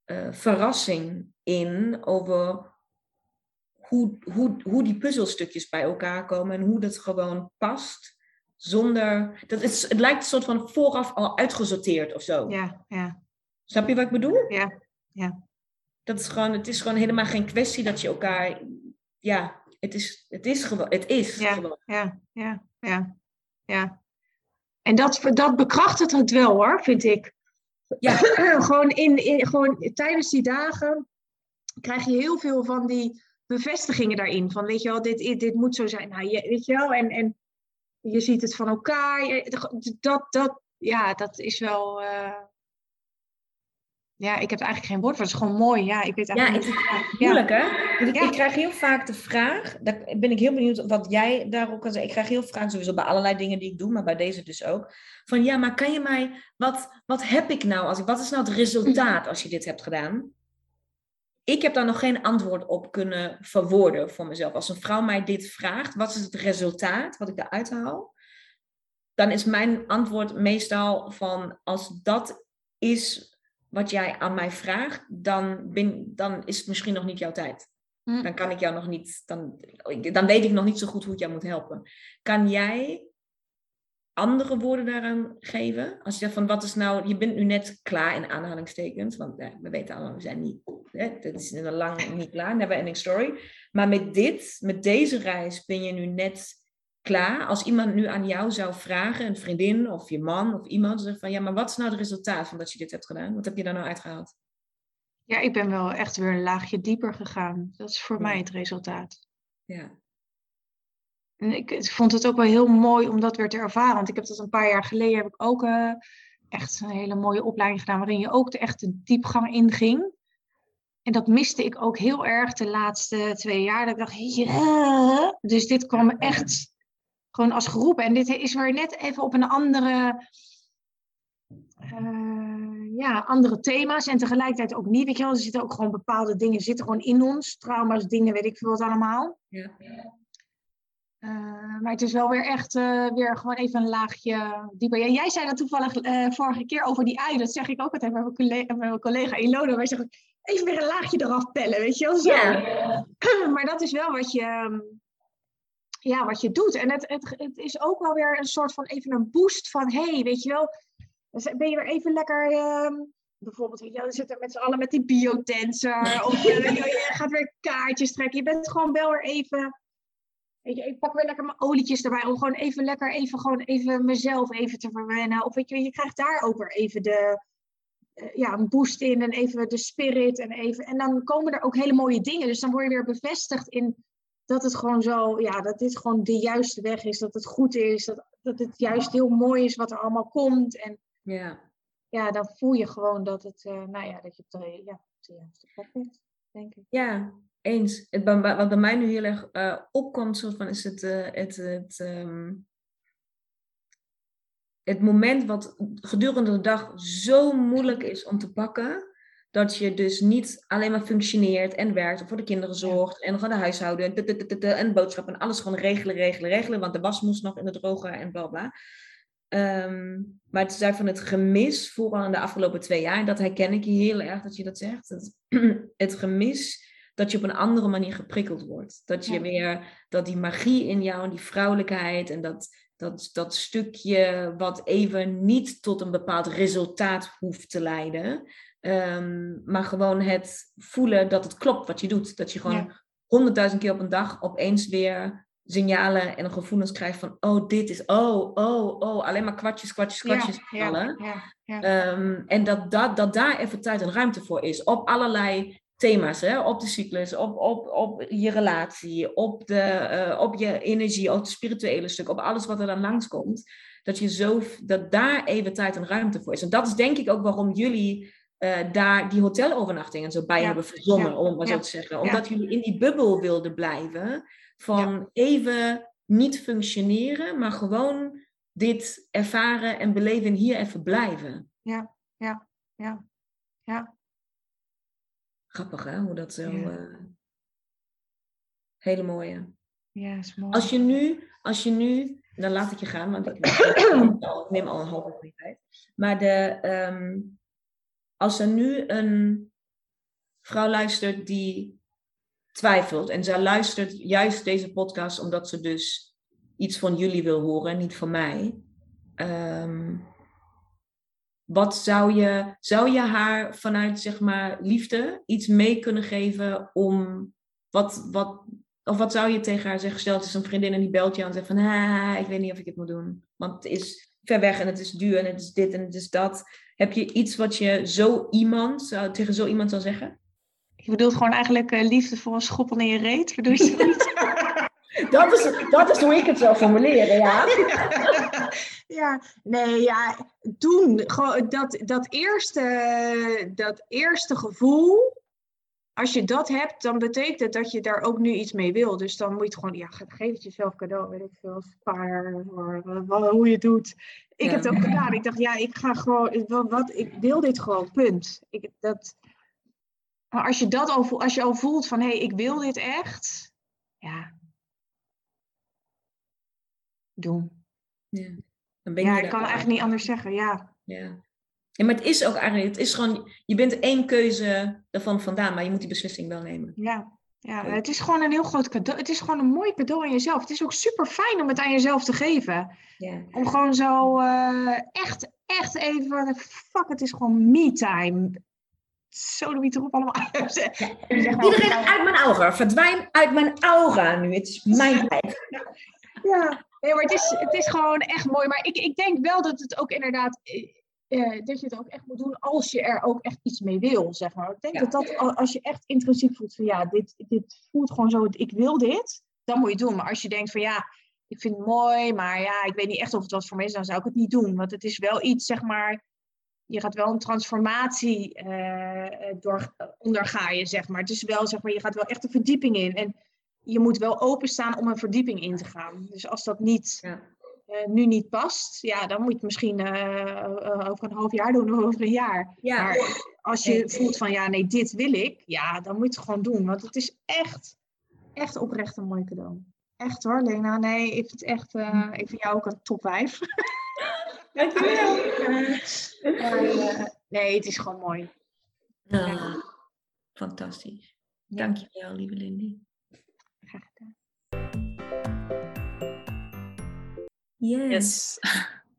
eh, verrassing in over hoe, hoe, hoe die puzzelstukjes bij elkaar komen en hoe dat gewoon past. Zonder, dat is, het lijkt een soort van vooraf al uitgesorteerd of zo. Ja, ja. Snap je wat ik bedoel? Ja, ja. Dat is gewoon, het is gewoon helemaal geen kwestie dat je elkaar, ja, het is, het is gewoon, het is Ja, gewoon. ja, ja, ja, ja. En dat, dat bekrachtigt het wel hoor, vind ik. Ja. [clears throat] gewoon, in, in, gewoon tijdens die dagen krijg je heel veel van die bevestigingen daarin. Van weet je wel, dit, dit moet zo zijn. Nou, je, weet je wel, en, en je ziet het van elkaar. Dat, dat, ja, dat is wel. eh, Ja, ik heb eigenlijk geen woord voor. Het is gewoon mooi. Ja, ik weet Ja, eigenlijk het Ja. moeilijk hè? Ik, Ja. ik krijg heel vaak de vraag, daar ben ik heel benieuwd wat jij daarop kan zeggen. Ik krijg heel vaak sowieso bij allerlei dingen die ik doe, maar bij deze dus ook. Van ja, maar kan je mij, wat, wat heb ik nou, als ik, wat is nou het resultaat [clears throat] als je dit hebt gedaan? Ik heb daar nog geen antwoord op kunnen verwoorden voor mezelf. Als een vrouw mij dit vraagt, wat is het resultaat wat ik eruit haal? Dan is mijn antwoord meestal van als dat is wat jij aan mij vraagt, dan, ben, dan is het misschien nog niet jouw tijd. Hm. Dan kan ik jou nog niet, dan, dan weet ik nog niet zo goed hoe ik jou moet helpen. Kan jij andere woorden daaraan geven? Als je zegt van wat is nou, je bent nu net klaar in aanhalingstekens, want eh, we weten allemaal, we zijn niet, hè, dit is een lang [laughs] niet klaar, never ending story. Maar met dit, met deze reis ben je nu net klaar. Als iemand nu aan jou zou vragen, een vriendin of je man of iemand, zegt van ja, maar wat is nou het resultaat van dat je dit hebt gedaan? Wat heb je daar nou uitgehaald? Ja, ik ben wel echt weer een laagje dieper gegaan. Dat is voor Ja. mij het resultaat. Ja. En ik, vond het ook wel heel mooi om dat weer te ervaren. Want ik heb dat een paar jaar geleden heb ik ook eh, echt een hele mooie opleiding gedaan. Waarin je ook de echte diepgang inging. En dat miste ik ook heel erg de laatste twee jaar. Dat ik dacht, ja. Dus dit kwam echt gewoon als geroepen. En dit is weer net even op een andere. eh, ja, andere thema's. En tegelijkertijd ook niet. Weet je wel, er zitten ook gewoon bepaalde dingen zitten gewoon in ons. Trauma's, dingen, weet ik veel wat allemaal. Ja. Eh, maar het is wel weer echt eh, weer gewoon even een laagje dieper. Ja, jij zei dat toevallig eh, vorige keer over die ui. Dat zeg ik ook altijd met mijn collega, met mijn collega Ilona. Wij zeggen even weer een laagje eraf pellen, weet je wel zo. [clears throat] Maar dat is wel wat je, ehm, ja, wat je doet. En het, het, het is ook wel weer een soort van even een boost van... hey, weet je wel, dan ben je weer even lekker... ehm, bijvoorbeeld, weet je we zitten met z'n allen met die biodancer. of je, [laughs] wel, je gaat weer kaartjes trekken. Je bent gewoon wel weer even... Weet je, ik pak weer lekker mijn olietjes erbij om gewoon even lekker even, gewoon even mezelf even te verwennen. Of weet je, je krijgt daar ook weer even de, eh, ja, een boost in en even de spirit. En, even, en dan komen er ook hele mooie dingen. Dus dan word je weer bevestigd in dat het gewoon zo, ja, dat dit gewoon de juiste weg is. Dat het goed is. Dat, dat het juist heel mooi is wat er allemaal komt. En ja. ja, dan voel je gewoon dat het, eh, nou ja, dat je op de, ja, op de juiste plek bent, denk ik. Ja, eens. Het, wat bij mij nu heel erg eh, opkomt, soort van, is het, eh, het, het, ehm, het moment wat gedurende de dag zo moeilijk is om te pakken, dat je dus niet alleen maar functioneert en werkt, of voor de kinderen zorgt, en van de huishouden, en, en boodschappen, en alles gewoon regelen, regelen, regelen, want de was moest nog in de droger en bla bla. Ehm, maar het is van het gemis, vooral in de afgelopen twee jaar, en dat herken ik heel erg dat je dat zegt, het, [clears throat] het gemis dat je op een andere manier geprikkeld wordt. Dat je Ja. weer, dat die magie in jou en die vrouwelijkheid en dat, dat, dat stukje wat even niet tot een bepaald resultaat hoeft te leiden, ehm, maar gewoon het voelen dat het klopt wat je doet. Dat je gewoon honderdduizend keer op een dag opeens weer signalen en gevoelens krijgt van, oh, dit is, oh, oh, oh, alleen maar kwartjes, kwartjes, kwartjes vallen. ja, ja. Ehm, en dat, dat, dat daar even tijd en ruimte voor is. Op allerlei thema's. Hè? Op de cyclus, op, op, op je relatie, op, de, eh, op je energie, op het spirituele stuk, op alles wat er dan langskomt. Dat, je zo, dat daar even tijd en ruimte voor is. En dat is denk ik ook waarom jullie eh, daar die hotelovernachtingen zo bij Ja, hebben verzonnen, ja, om het maar ja, zo te zeggen. Omdat jullie in die bubbel wilden blijven van Ja. even niet functioneren, maar gewoon dit ervaren en beleven en hier even blijven. ja, ja, ja. Grappig hè, hoe dat zo... Ja. eh, hele mooie. Ja, is mooi. Als je nu, als je nu dan laat ik je gaan, want ik, [clears throat] ik neem al een halve uur tijd. Maar de, ehm, als er nu een vrouw luistert die twijfelt en zij luistert juist deze podcast omdat ze dus iets van jullie wil horen, niet van mij. Ehm, wat zou je, zou je haar vanuit zeg maar liefde iets mee kunnen geven om wat, wat, of wat zou je tegen haar zeggen? Stel, het is een vriendin en die belt je aan en zegt van, ah, ik weet niet of ik het moet doen. Want het is ver weg en het is duur en het is dit en het is dat. Heb je iets wat je zo iemand, zou, tegen zo iemand zou zeggen? Je bedoelt gewoon eigenlijk uh, liefde voor een schoppel in je reet? Bedoel je zoiets? [laughs] dat, is, dat is hoe ik het zou formuleren, ja. [laughs] ja, nee, ja, doen. Gewoon dat, dat, eerste, dat eerste gevoel, als je dat hebt, dan betekent het dat je daar ook nu iets mee wil. Dus dan moet je het gewoon, ja, geef het jezelf cadeau, weet ik veel, spaar, hoe je het doet. Ik heb het ook gedaan. Ik dacht, ja, ik ga gewoon, wat, ik wil dit gewoon, punt. Ik, dat, als je dat al, als je al voelt van, hé, hey, ik wil dit echt, ja, doen. Ja, dan ben je ja ik kan eigenlijk niet anders zeggen, ja. ja. Ja, maar het is ook eigenlijk, het is gewoon, je bent één keuze ervan vandaan, maar je moet die beslissing wel nemen. Ja, ja het is gewoon een heel groot cadeau. Het is gewoon een mooi cadeau aan jezelf. Het is ook super fijn om het aan jezelf te geven. Ja. Om gewoon zo uh, echt, echt even, fuck, het is gewoon me-time. Zo de erop allemaal. Ja. [laughs] Iedereen uit mijn aura, verdwijn uit mijn aura nu. Het is mijn [laughs] tijd. Ja, Nee, maar het is, het is gewoon echt mooi. Maar ik, ik denk wel dat het ook inderdaad. Eh, eh, dat je het ook echt moet doen als je er ook echt iets mee wil, zeg maar. Ik denk dat, dat als je echt intrinsiek voelt van ja, dit, dit voelt gewoon zo, ik wil dit, dan moet je het doen. Maar als je denkt van ja, ik vind het mooi, maar ja, ik weet niet echt of het wat voor me is, dan zou ik het niet doen. Want het is wel iets, zeg maar, je gaat wel een transformatie uh, door, ondergaan je, zeg maar. Het is wel, zeg maar, je gaat wel echt een verdieping in. En je moet wel openstaan om een verdieping in te gaan. Dus als dat niet, ja. uh, nu niet past, ja, dan moet je het misschien uh, over een half jaar doen of over een jaar. Ja. Maar als je voelt van ja, nee, dit wil ik, ja, dan moet je het gewoon doen. Want het is echt, echt oprecht een mooi cadeau. Echt hoor, Lena. Nee, ik vind het echt, uh, ik vind jou ook een top 5. [laughs] Dankjewel. [laughs] nee, het is gewoon mooi. Ah, fantastisch. Dankjewel, lieve Lindy. Yes. yes.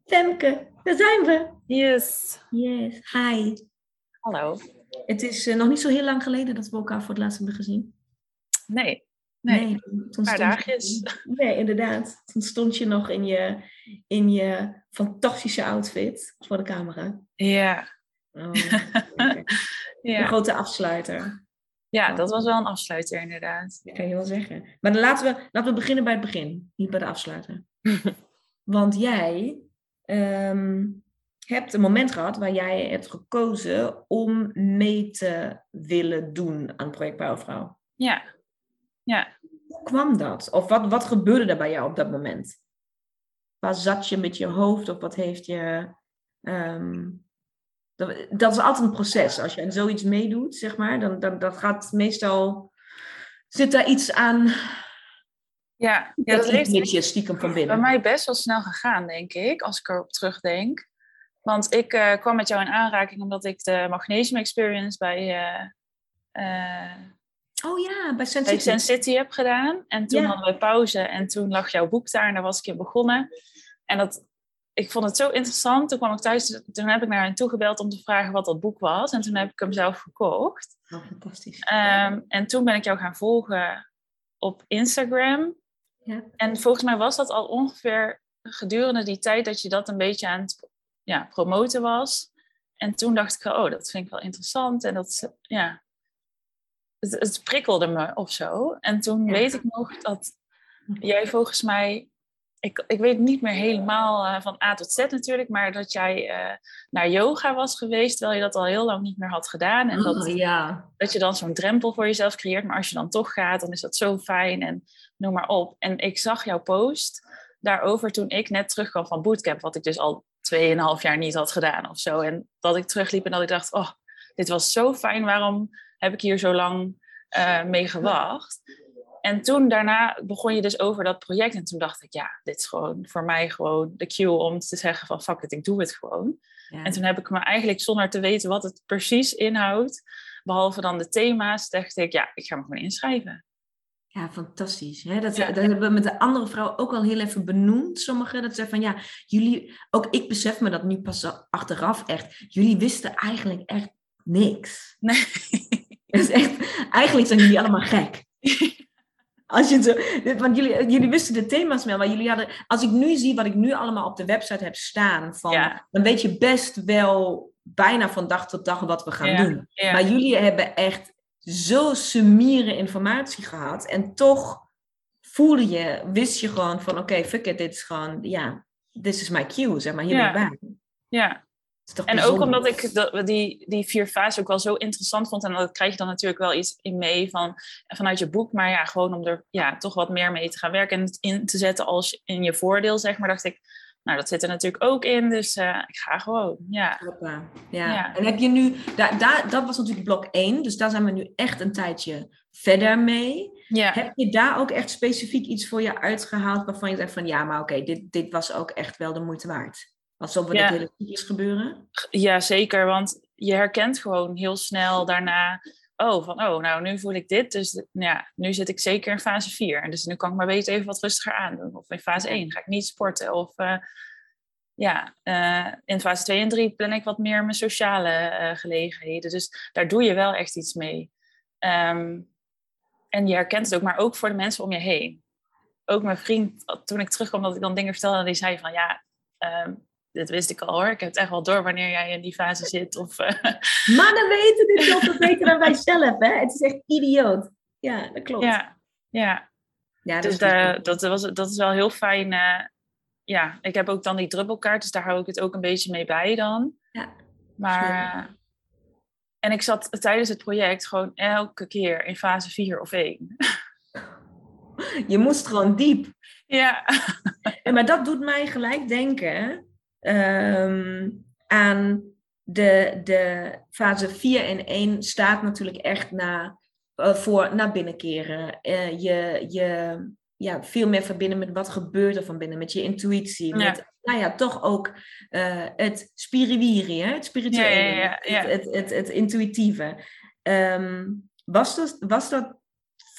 Femke, daar zijn we. Yes. Yes. Hi. Hallo. Het is uh, nog niet zo heel lang geleden dat we elkaar voor het laatst hebben gezien. Nee. Nee, nee een paar dagjes. Nee, inderdaad. Toen stond je nog in je, in je fantastische outfit voor de camera. Ja. Oh, [laughs] ja. Een grote afsluiter. Ja, dat was wel een afsluiter inderdaad. Dat kan je wel zeggen. Maar dan laten we, laten we beginnen bij het begin, niet bij de afsluiter. [laughs] Want jij ehm, hebt een moment gehad waar jij hebt gekozen om mee te willen doen aan Project Bouwvrouw. Ja. ja. Hoe kwam dat? Of wat, wat gebeurde er bij jou op dat moment? Waar zat je met je hoofd of wat heeft je... Ehm, dat, is altijd een proces. Als je aan zoiets meedoet, zeg maar, dan, dan dat gaat meestal. Zit daar iets aan. Ja, ja dat heeft beetje stiekem van binnen. Bij mij best wel snel gegaan, denk ik, als ik erop terugdenk. Want ik uh, kwam met jou in aanraking omdat ik de Magnesium Experience bij. Uh, oh ja, bij Sen City. City heb gedaan. En toen hadden we pauze en toen lag jouw boek daar en daar was ik in begonnen. En dat, ik vond het zo interessant. Toen kwam ik thuis, toen heb ik naar hen toegebeld om te vragen wat dat boek was. En toen heb ik hem zelf gekocht. Oh, fantastisch. Um, en toen ben ik jou gaan volgen op Instagram. Ja. En volgens mij was dat al ongeveer gedurende die tijd dat je dat een beetje aan het ja, promoten was. En toen dacht ik, oh, dat vind ik wel interessant. En dat, ja, het, het prikkelde me of zo. En toen weet ik nog dat jij volgens mij ik, ik weet niet meer helemaal uh, van A tot Z natuurlijk, maar dat jij uh, naar yoga was geweest, terwijl je dat al heel lang niet meer had gedaan. En dat, oh, ja. dat je dan zo'n drempel voor jezelf creëert, maar als je dan toch gaat, dan is dat zo fijn en noem maar op. En ik zag jouw post daarover toen ik net terugkwam van bootcamp, wat ik dus al 2,5 jaar niet had gedaan of zo. En dat ik terugliep en dat ik dacht, oh, dit was zo fijn, waarom heb ik hier zo lang uh, mee gewacht? En toen daarna begon je dus over dat project. En toen dacht ik, ja, dit is gewoon voor mij gewoon de cue om te zeggen van fuck it, ik doe het gewoon. En toen heb ik me eigenlijk zonder te weten wat het precies inhoudt, behalve dan de thema's, dacht ik, ja, ik ga me gewoon inschrijven. Ja, fantastisch. Hè? Dat, dat hebben we met de andere vrouw ook al heel even benoemd. Sommigen dat zeggen van ja, jullie, ook ik besef me dat nu pas achteraf echt. Jullie wisten eigenlijk echt niks. Nee. [laughs] Dat is echt, eigenlijk zijn jullie allemaal gek. [laughs] Als je zo, want jullie, jullie wisten de thema's wel, maar jullie hadden, als ik nu zie wat ik nu allemaal op de website heb staan, van, dan weet je best wel bijna van dag tot dag wat we gaan doen. Maar jullie hebben echt zo sumiere informatie gehad en toch voelde je, wist je gewoon van oké, fuck it, dit is gewoon, ja, this is my cue, zeg maar, hier ben ik bij. Ja, en ook omdat ik die, die vier fases ook wel zo interessant vond. En dat krijg je dan natuurlijk wel iets in mee van, vanuit je boek. Maar ja, gewoon om er ja, toch wat meer mee te gaan werken en het in te zetten als in je voordeel, zeg maar. Dacht ik, nou, dat zit er natuurlijk ook in. Dus uh, ik ga gewoon, ja. ja. ja. En heb je nu, daar, daar, dat was natuurlijk blok 1. Dus daar zijn we nu echt een tijdje verder mee. Ja. Heb je daar ook echt specifiek iets voor je uitgehaald waarvan je zegt van ja, maar oké, dit, dit was ook echt wel de moeite waard? Alsof we ja. dat hele gebeuren? Ja, zeker. Want je herkent gewoon heel snel daarna... Oh, van oh, nou nu voel ik dit. Dus ja, nu zit ik zeker in fase 4. En dus nu kan ik maar beter even wat rustiger aandoen. Of in fase 1 ga ik niet sporten. Of uh, ja, uh, in fase 2 en 3 plan ik wat meer mijn sociale uh, gelegenheden. Dus daar doe je wel echt iets mee. Um, en je herkent het ook, maar ook voor de mensen om je heen. Ook mijn vriend, toen ik terugkwam, dat ik dan dingen vertelde, en die zei van ja, um, dit wist ik al hoor. Ik heb het echt wel door wanneer jij in die fase zit. Of, uh... [laughs] Mannen weten dit veel beter dan wij zelf, hè? Het is echt idioot. Ja, dat klopt. Ja, ja. ja dus daar, dat, was, dat is wel heel fijn. Uh, ja, ik heb ook dan die druppelkaart, dus daar hou ik het ook een beetje mee bij dan. Ja. Maar... En ik zat tijdens het project gewoon elke keer in fase 4 of 1. Je moest gewoon diep. Ja. En maar dat doet mij gelijk denken um, aan de, de fase 4 en 1 staat natuurlijk echt na, uh, voor naar binnenkeren. Uh, je, je ja, veel meer verbinden met wat gebeurt er van binnen, met je intuïtie. Met, nou ja, toch ook uh, het spiriwiri, hè? het spirituele, ja, ja, het, het, het, het, intuïtieve. Um, was, dat, was dat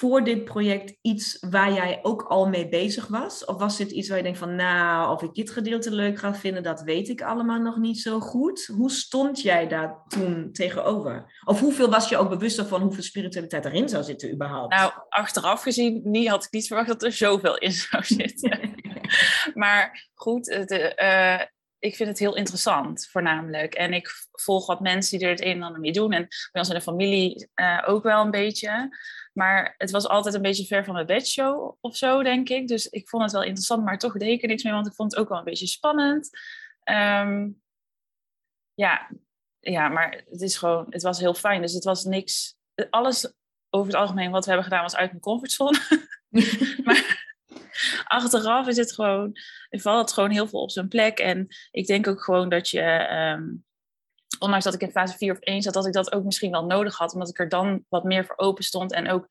voor dit project iets waar jij ook al mee bezig was? Of was dit iets waar je denkt van, nou, of ik dit gedeelte leuk ga vinden, dat weet ik allemaal nog niet zo goed. Hoe stond jij daar toen tegenover? Of hoeveel was je ook bewust van hoeveel spiritualiteit erin zou zitten überhaupt? Nou, achteraf gezien niet, had ik niet verwacht dat er zoveel in zou zitten. [laughs] maar goed, het, uh, ik vind het heel interessant, voornamelijk. En ik volg wat mensen die er het een en ander mee doen. En bij ons in de familie uh, ook wel een beetje. Maar het was altijd een beetje ver van mijn bedshow of zo, denk ik. Dus ik vond het wel interessant, maar toch deed ik er niks mee, want ik vond het ook wel een beetje spannend. Um, ja, ja, maar het is gewoon, het was heel fijn. Dus het was niks, alles over het algemeen wat we hebben gedaan was uit mijn comfortzone. [laughs] maar achteraf is het gewoon, valt het gewoon heel veel op zijn plek. En ik denk ook gewoon dat je, um, ondanks dat ik in fase 4 of 1 zat, dat ik dat ook misschien wel nodig had. Omdat ik er dan wat meer voor open stond. En ook,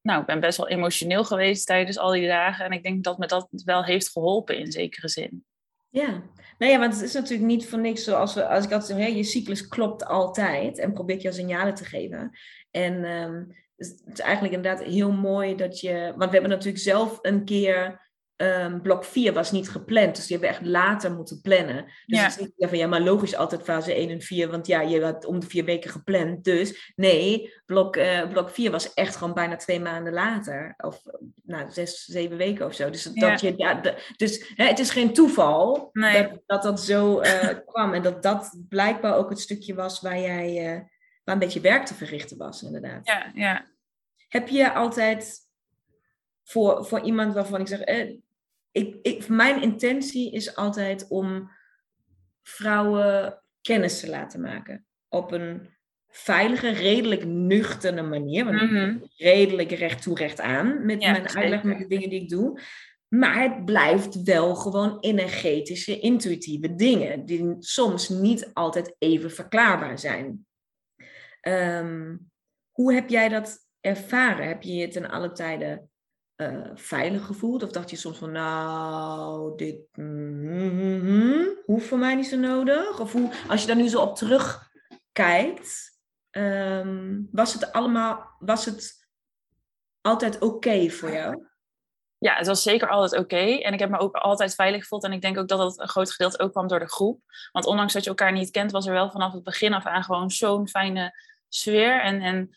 nou, ik ben best wel emotioneel geweest tijdens al die dagen. En ik denk dat me dat wel heeft geholpen in zekere zin. Ja, nou ja, want het is natuurlijk niet voor niks zoals we, als ik altijd zeg, je cyclus klopt altijd en probeer je signalen te geven. En um, het is eigenlijk inderdaad heel mooi dat je, want we hebben natuurlijk zelf een keer Um, blok 4 was niet gepland, dus die hebben we echt later moeten plannen. Dus ja. het is niet van ja, maar logisch altijd fase 1 en 4, want ja, je had om de vier weken gepland. Dus nee, blok, uh, blok 4 was echt gewoon bijna twee maanden later. Of nou, zes, zeven weken of zo. Dus, dat je, ja, de, dus hè, het is geen toeval nee. dat, dat, dat zo uh, [laughs] kwam. En dat dat blijkbaar ook het stukje was waar jij uh, waar een beetje werk te verrichten was, inderdaad. Ja, ja. Heb je altijd voor, voor iemand waarvan ik zeg, eh, ik, ik, mijn intentie is altijd om vrouwen kennis te laten maken. Op een veilige, redelijk nuchtere manier. Want mm redelijk recht toe, recht aan met mijn uitleg, met de dingen die ik doe. Maar het blijft wel gewoon energetische, intuïtieve dingen. Die soms niet altijd even verklaarbaar zijn. Um, hoe heb jij dat ervaren? Heb je je ten alle tijden uh, veilig gevoeld? Of dacht je soms van, nou, dit mm, hoeft voor mij niet zo nodig? Of hoe, als je daar nu zo op terugkijkt, um, was het allemaal, was het altijd oké voor jou? Ja, het was zeker altijd oké. En ik heb me ook altijd veilig gevoeld. En ik denk ook dat dat een groot gedeelte ook kwam door de groep. Want ondanks dat je elkaar niet kent, was er wel vanaf het begin af aan gewoon zo'n fijne sfeer. En, en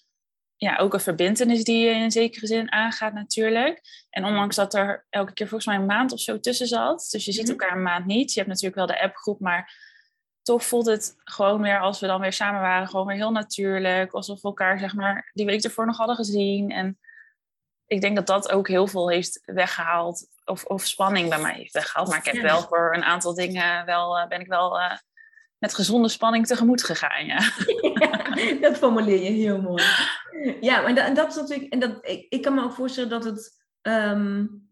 ja, ook een verbindenis die je in zekere zin aangaat natuurlijk. En ondanks dat er elke keer volgens mij een maand of zo tussen zat. Dus je ziet mhm. elkaar een maand niet. Je hebt natuurlijk wel de appgroep, maar toch voelt het gewoon weer als we dan weer samen waren, gewoon weer heel natuurlijk. Alsof we elkaar zeg maar die week ervoor nog hadden gezien. En ik denk dat dat ook heel veel heeft weggehaald. Of, of spanning bij mij heeft weggehaald. Maar ik heb wel voor een aantal dingen wel, uh, ben ik wel uh, met gezonde spanning tegemoet gegaan. Ja. dat formuleer je heel mooi. Ja, maar dat, dat is natuurlijk. En dat, ik, kan me ook voorstellen dat het. Um,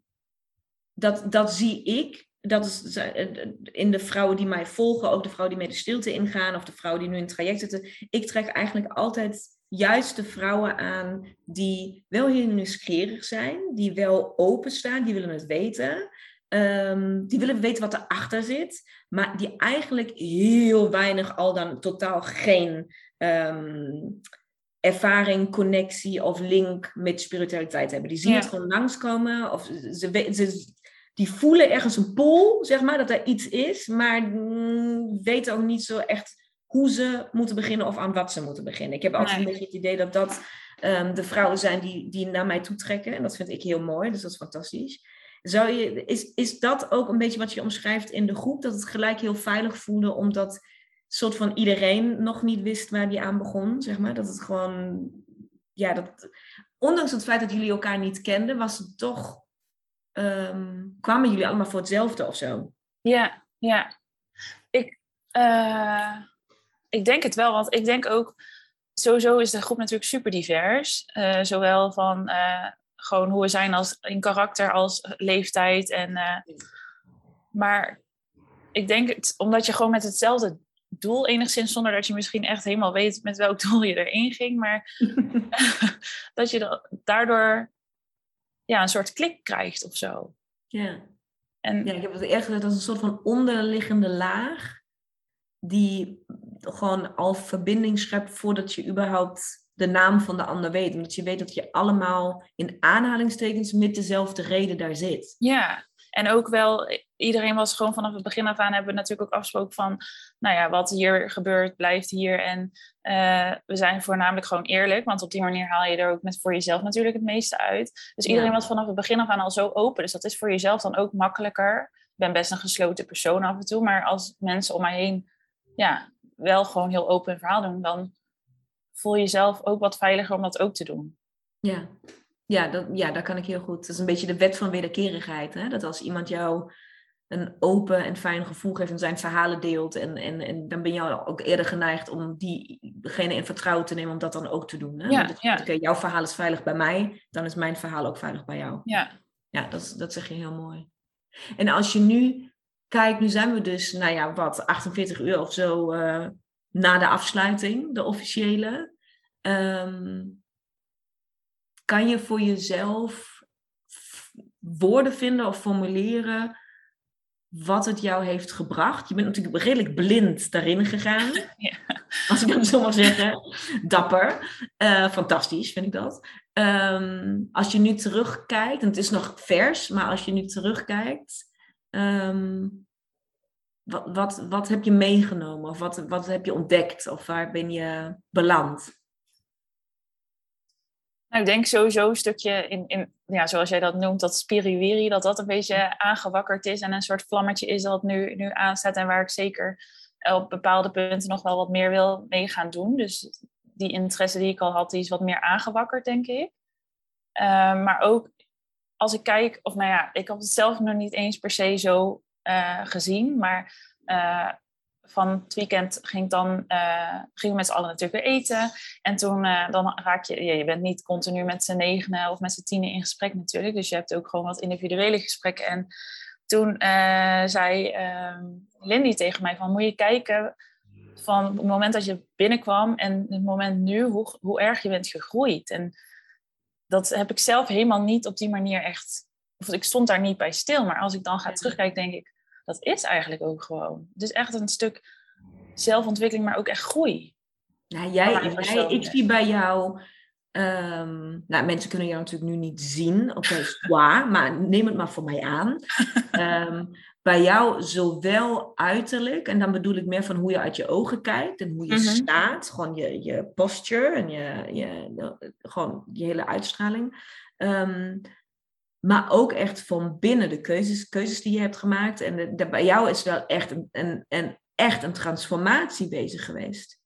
dat, dat zie ik. Dat is eh, in de vrouwen die mij volgen, ook de vrouwen die mee de stilte ingaan, of de vrouwen die nu in het traject zitten. Ik trek eigenlijk altijd juist de vrouwen aan die wel heel nieuwsgierig zijn, die wel openstaan, die willen het weten. Um, die willen weten wat erachter zit, maar die eigenlijk heel weinig, al dan totaal geen um, ervaring, connectie of link met spiritualiteit hebben. Die zien het gewoon langskomen of ze, ze, die voelen ergens een pool, zeg maar, dat er iets is, maar mm, weten ook niet zo echt hoe ze moeten beginnen of aan wat ze moeten beginnen. Ik heb altijd een beetje het idee dat dat um, de vrouwen zijn die, die naar mij toetrekken. En dat vind ik heel mooi, dus dat is fantastisch. Zou je, is, is dat ook een beetje wat je omschrijft in de groep? Dat het gelijk heel veilig voelde, omdat soort van iedereen nog niet wist waar die aan begon, zeg maar? Dat het gewoon, ja, dat, ondanks het feit dat jullie elkaar niet kenden, was het toch, um, kwamen jullie allemaal voor hetzelfde of zo? Ja, ja. Ik, uh ik denk het wel, want ik denk ook, sowieso is de groep natuurlijk super divers. Uh, zowel van uh, gewoon hoe we zijn als in karakter als leeftijd. En, uh, maar ik denk het, omdat je gewoon met hetzelfde doel enigszins, zonder dat je misschien echt helemaal weet met welk [laughs] doel je erin ging, maar [laughs] dat je daardoor ja, een soort klik krijgt of zo. Ja. En, ja, ik heb het echt dat als een soort van onderliggende laag die gewoon al verbinding schept voordat je überhaupt de naam van de ander weet. Omdat je weet dat je allemaal in aanhalingstekens met dezelfde reden daar zit. Ja, en ook wel, iedereen was gewoon vanaf het begin af aan, hebben we natuurlijk ook afgesproken van, nou ja, wat hier gebeurt, blijft hier. En uh, we zijn voornamelijk gewoon eerlijk, want op die manier haal je er ook met voor jezelf natuurlijk het meeste uit. Dus iedereen was vanaf het begin af aan al zo open. Dus dat is voor jezelf dan ook makkelijker. Ik ben best een gesloten persoon af en toe, maar als mensen om mij heen ja, wel gewoon heel open verhaal doen, dan voel je jezelf ook wat veiliger om dat ook te doen. Ja, ja, dat, ja dat kan ik heel goed. Dat is een beetje de wet van wederkerigheid. Hè? Dat als iemand jou een open en fijn gevoel geeft en zijn verhalen deelt. En, en, en dan ben je ook eerder geneigd om diegene in vertrouwen te nemen om dat dan ook te doen. Hè? Ja, ja. Jouw verhaal is veilig bij mij, dan is mijn verhaal ook veilig bij jou. Ja, ja dat, dat zeg je heel mooi. En als je nu kijk, nu zijn we dus, nou ja, wat, 48 uur of zo uh, na de afsluiting, de officiële. Um, kan je voor jezelf woorden vinden of formuleren wat het jou heeft gebracht? Je bent natuurlijk redelijk blind daarin gegaan. [laughs] Ja. Als ik dat zo mag zeggen. Dapper. Uh, fantastisch vind ik dat. Um, als je nu terugkijkt, en het is nog vers, maar als je nu terugkijkt, Um, wat, wat, wat heb je meegenomen? Of wat, wat heb je ontdekt? Of waar ben je beland? Nou, ik denk sowieso een stukje in, in ja, zoals jij dat noemt, dat spiriwiri, dat dat een beetje aangewakkerd is en een soort vlammetje is dat nu, nu aanstaat en waar ik zeker op bepaalde punten nog wel wat meer wil mee gaan doen. Dus die interesse die ik al had, die is wat meer aangewakkerd, denk ik. Uh, maar ook als ik kijk, of nou ja, ik had het zelf nog niet eens per se zo uh, gezien, maar uh, van het weekend ging dan, uh, gingen we met z'n allen natuurlijk weer eten. En toen dan raak je, ja, je bent niet continu met z'n negenen of met z'n tienen in gesprek natuurlijk. Dus je hebt ook gewoon wat individuele gesprekken. En toen zei ehm, Lindy tegen mij van, moet je kijken van het moment dat je binnenkwam en het moment nu, hoe, hoe erg je bent gegroeid. En dat heb ik zelf helemaal niet op die manier echt. Of ik stond daar niet bij stil. Maar als ik dan ga terugkijken, denk ik, dat is eigenlijk ook gewoon. Is echt een stuk zelfontwikkeling, maar ook echt groei. Nou, jij, jij ik zie bij jou. Um, nou, mensen kunnen jou natuurlijk nu niet zien. Oké, okay, [laughs] maar neem het maar voor mij aan. Um, [laughs] bij jou zowel uiterlijk, en dan bedoel ik meer van hoe je uit je ogen kijkt en hoe je mhm. staat, gewoon je, je posture en je, je, gewoon je hele uitstraling. Um, maar ook echt van binnen de keuzes, keuzes die je hebt gemaakt. En de, bij jou is wel echt een, een, een, echt een transformatie bezig geweest.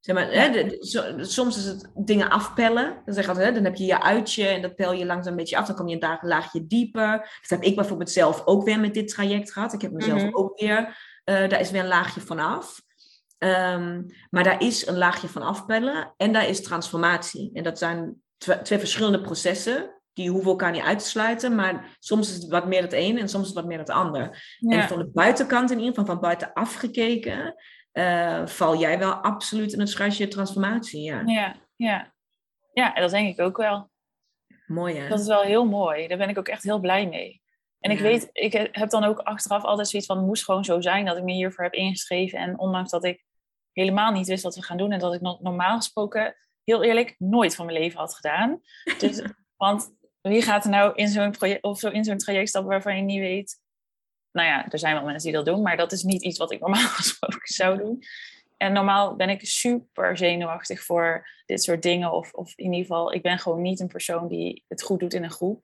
Zeg maar, hè, soms is het dingen afpellen. Dan, zeg altijd, hè, dan heb je je uitje en dat pel je langzaam een beetje af. Dan kom je een laagje dieper. Dat heb ik bijvoorbeeld zelf ook weer met dit traject gehad. Ik heb mezelf mhm. ook weer, uh, daar is weer een laagje vanaf. Um, maar daar is een laagje van afpellen en daar is transformatie. En dat zijn twee verschillende processen. Die hoeven elkaar niet uit te sluiten, maar soms is het wat meer het een en soms is het wat meer het ander. En van de buitenkant in ieder geval, van buitenaf gekeken, uh, val jij wel absoluut in het schuisje transformatie. Ja. ja, ja. Ja, dat denk ik ook wel. Mooi hè? Dat is wel heel mooi. Daar ben ik ook echt heel blij mee. En ik weet, ik heb dan ook achteraf altijd zoiets van, het moest gewoon zo zijn dat ik me hiervoor heb ingeschreven. En ondanks dat ik helemaal niet wist wat we gaan doen en dat ik normaal gesproken, heel eerlijk, nooit van mijn leven had gedaan. [laughs] Dus, want wie gaat er nou in zo'n project of zo in zo'n traject stappen waarvan je niet weet nou ja, er zijn wel mensen die dat doen, maar dat is niet iets wat ik normaal [laughs] gesproken zou doen. En normaal ben ik super zenuwachtig voor dit soort dingen. Of, of in ieder geval, ik ben gewoon niet een persoon die het goed doet in een groep.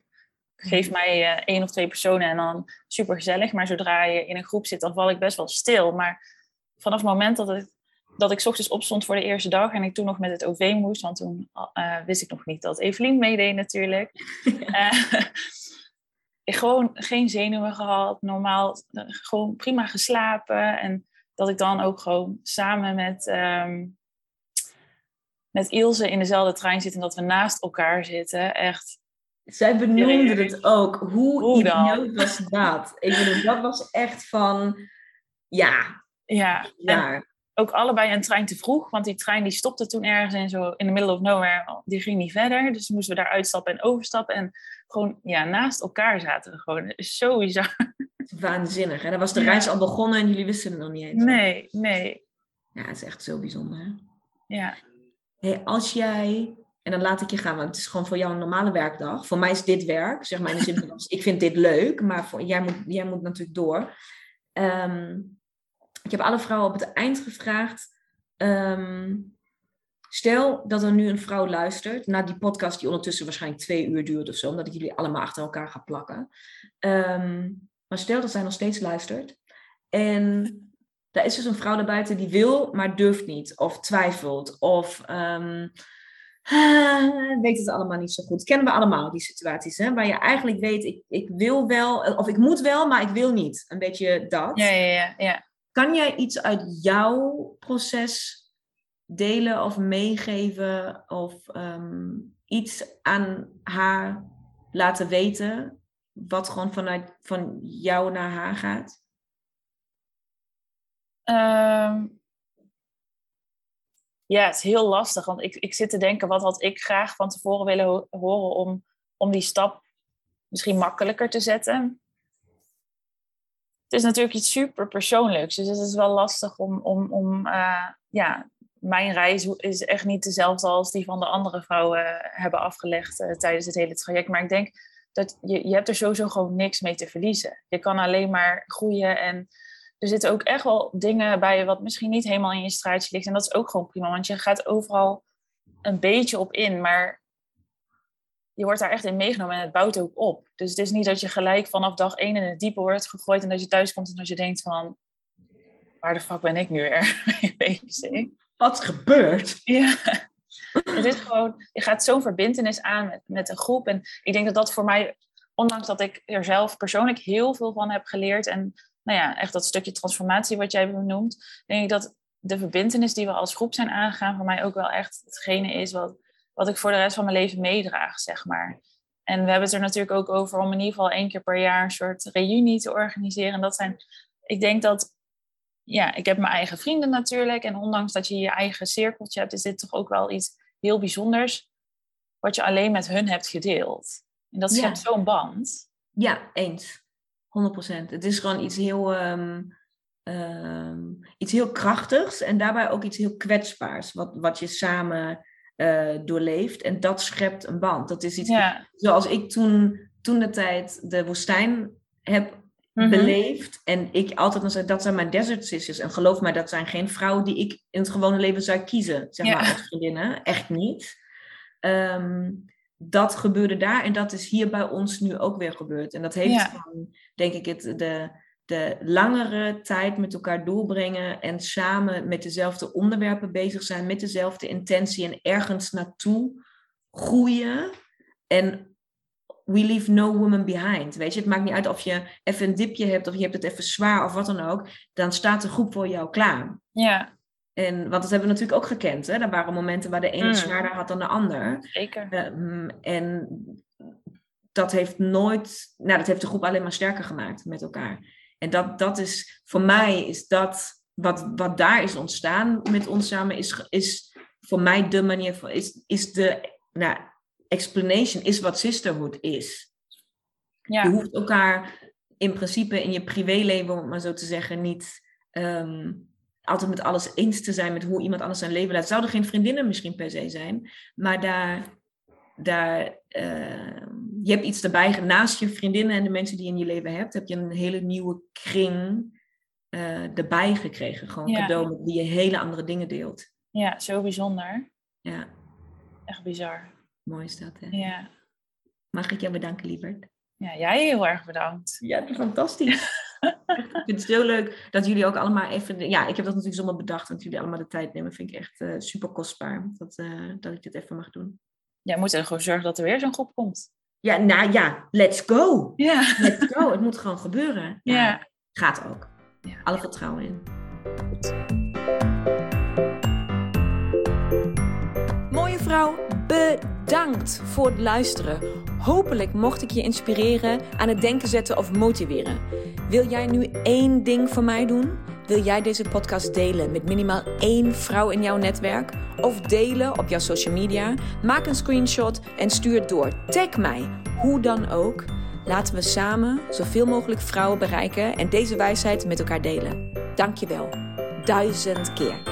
Geef mhm. mij uh, één of twee personen en dan super gezellig. Maar zodra je in een groep zit, dan val ik best wel stil. Maar vanaf het moment dat, het, dat ik ochtends opstond voor de eerste dag en ik toen nog met het OV moest, want toen uh, wist ik nog niet dat Evelien meedeed natuurlijk. [laughs] Ja. Uh, gewoon geen zenuwen gehad, normaal gewoon prima geslapen. En dat ik dan ook gewoon samen met, um, met Ilse in dezelfde trein zit en dat we naast elkaar zitten. Echt. Zij benoemde het ook. Hoe, Hoe idioot was dat? Ik bedoel, dat was echt van, ja. Ja, ja. Ook allebei een trein te vroeg, want die trein die stopte toen ergens in, zo, in the middle of nowhere. Die ging niet verder, dus moesten we daar uitstappen en overstappen. En gewoon ja, naast elkaar zaten we gewoon. Sowieso. Waanzinnig. En dan was de reis al begonnen en jullie wisten het nog niet eens. Nee, nee. Ja, het is echt zo bijzonder. Hè? Ja. Hey, als jij, en dan laat ik je gaan, want het is gewoon voor jou een normale werkdag. Voor mij is dit werk, zeg maar in de zin van, [laughs] ik vind dit leuk, maar voor, jij, moet, jij moet natuurlijk door. Um, ik heb alle vrouwen op het eind gevraagd. Um, Stel dat er nu een vrouw luistert naar die podcast die ondertussen waarschijnlijk twee uur duurt of zo, omdat ik jullie allemaal achter elkaar ga plakken. Um, maar stel dat zij nog steeds luistert. En daar is dus een vrouw daarbuiten die wil, maar durft niet. Of twijfelt. Of um, [laughs] weet het allemaal niet zo goed. Kennen we allemaal die situaties, hè? Waar je eigenlijk weet, ik, ik wil wel, of ik moet wel, maar ik wil niet. Een beetje dat. Ja, ja, ja. ja. Kan jij iets uit jouw proces delen of meegeven of ehm, iets aan haar laten weten, wat gewoon vanuit van jou naar haar gaat? Ehm, ja, het is heel lastig, want ik, ik zit te denken, wat had ik graag van tevoren willen horen om, om die stap misschien makkelijker te zetten? Het is natuurlijk iets super persoonlijks, dus het is wel lastig om, om, om uh, ja, mijn reis is echt niet dezelfde als die van de andere vrouwen eh, hebben afgelegd uh, tijdens het hele traject. Maar ik denk dat je, je hebt er sowieso gewoon niks mee te verliezen. Je kan alleen maar groeien en er zitten ook echt wel dingen bij wat misschien niet helemaal in je straatje ligt. En dat is ook gewoon prima, want je gaat overal een beetje op in, maar je wordt daar echt in meegenomen en het bouwt ook op. Dus het is niet dat je gelijk vanaf dag één in het diepe wordt gegooid en dat je thuis komt en dat je denkt van, waar de fuck ben ik nu weer [laughs] mee bezig? wat gebeurt. Ja. Het is gewoon, je gaat zo'n verbindenis aan met, met een groep. En ik denk dat dat voor mij, ondanks dat ik er zelf persoonlijk heel veel van heb geleerd. En nou ja, echt dat stukje transformatie wat jij benoemt. Denk ik dat de verbindenis die we als groep zijn aangegaan, voor mij ook wel echt hetgene is wat, wat ik voor de rest van mijn leven meedraag, zeg maar. En we hebben het er natuurlijk ook over om in ieder geval één keer per jaar een soort reunie te organiseren. En dat zijn, ik denk dat ja, ik heb mijn eigen vrienden natuurlijk. En ondanks dat je je eigen cirkeltje hebt, is dit toch ook wel iets heel bijzonders. wat je alleen met hun hebt gedeeld. En dat schept zo'n band. Ja, eens. 100%. Het is gewoon iets heel, ehm, ehm, iets heel krachtigs en daarbij ook iets heel kwetsbaars, wat, wat je samen uh, doorleeft. En dat schept een band. Dat is iets zoals ik toen, toen de tijd de woestijn heb mhm. beleefd. En ik altijd dan zei, dat zijn mijn desert sisters. En geloof mij, dat zijn geen vrouwen die ik in het gewone leven zou kiezen. Zeg maar als vriendinnen. Echt niet. Ehm, dat gebeurde daar en dat is hier bij ons nu ook weer gebeurd. En dat heeft denk ik, het, de, de langere tijd met elkaar doorbrengen en samen met dezelfde onderwerpen bezig zijn, met dezelfde intentie en ergens naartoe groeien. En we leave no woman behind. Weet je, het maakt niet uit of je even een dipje hebt of je hebt het even zwaar of wat dan ook. Dan staat de groep voor jou klaar. Ja. En, want dat hebben we natuurlijk ook gekend. Hè? Er waren momenten waar de ene mm. zwaarder had dan de ander. Zeker. Ehm, en dat heeft nooit, nou, dat heeft de groep alleen maar sterker gemaakt met elkaar. En dat, dat is, voor mij is dat, wat, wat daar is ontstaan met ons samen, is, is voor mij de manier, van, is, is de, nou, explanation is wat sisterhood is. Ja. Je hoeft elkaar in principe in je privéleven, om het maar zo te zeggen, niet ehm, altijd met alles eens te zijn met hoe iemand anders zijn leven laat. Zouden geen vriendinnen misschien per se zijn, maar daar, daar uh, je hebt iets erbij, naast je vriendinnen en de mensen die je in je leven hebt, heb je een hele nieuwe kring uh, erbij gekregen. Gewoon cadeau met wie je hele andere dingen deelt. Ja, zo bijzonder. Ja. Echt bizar. Mooi is dat, hè? Ja. Mag ik jou bedanken, lieverd? Ja, jij heel erg bedankt. Ja, fantastisch. [laughs] ik vind het zo leuk dat jullie ook allemaal even... Ja, ik heb dat natuurlijk zomaar bedacht. Dat jullie allemaal de tijd nemen. vind ik echt uh, super kostbaar. Dat, uh, dat ik dit even mag doen. Ja, we moeten gewoon zorgen dat er weer zo'n groep komt. Ja, nou ja, let's go. Ja. Let's go. Het moet gewoon gebeuren. [laughs] Ja. ja. Gaat ook. Ja. Alle vertrouwen in. Mooie vrouw, bedankt voor het luisteren. Hopelijk mocht ik je inspireren, aan het denken zetten of motiveren. Wil jij nu één ding voor mij doen? Wil jij deze podcast delen met minimaal één vrouw in jouw netwerk? Of delen op jouw social media? Maak een screenshot en stuur het door. Tag mij, hoe dan ook. Laten we samen zoveel mogelijk vrouwen bereiken en deze wijsheid met elkaar delen. Dankjewel. Duizend keer.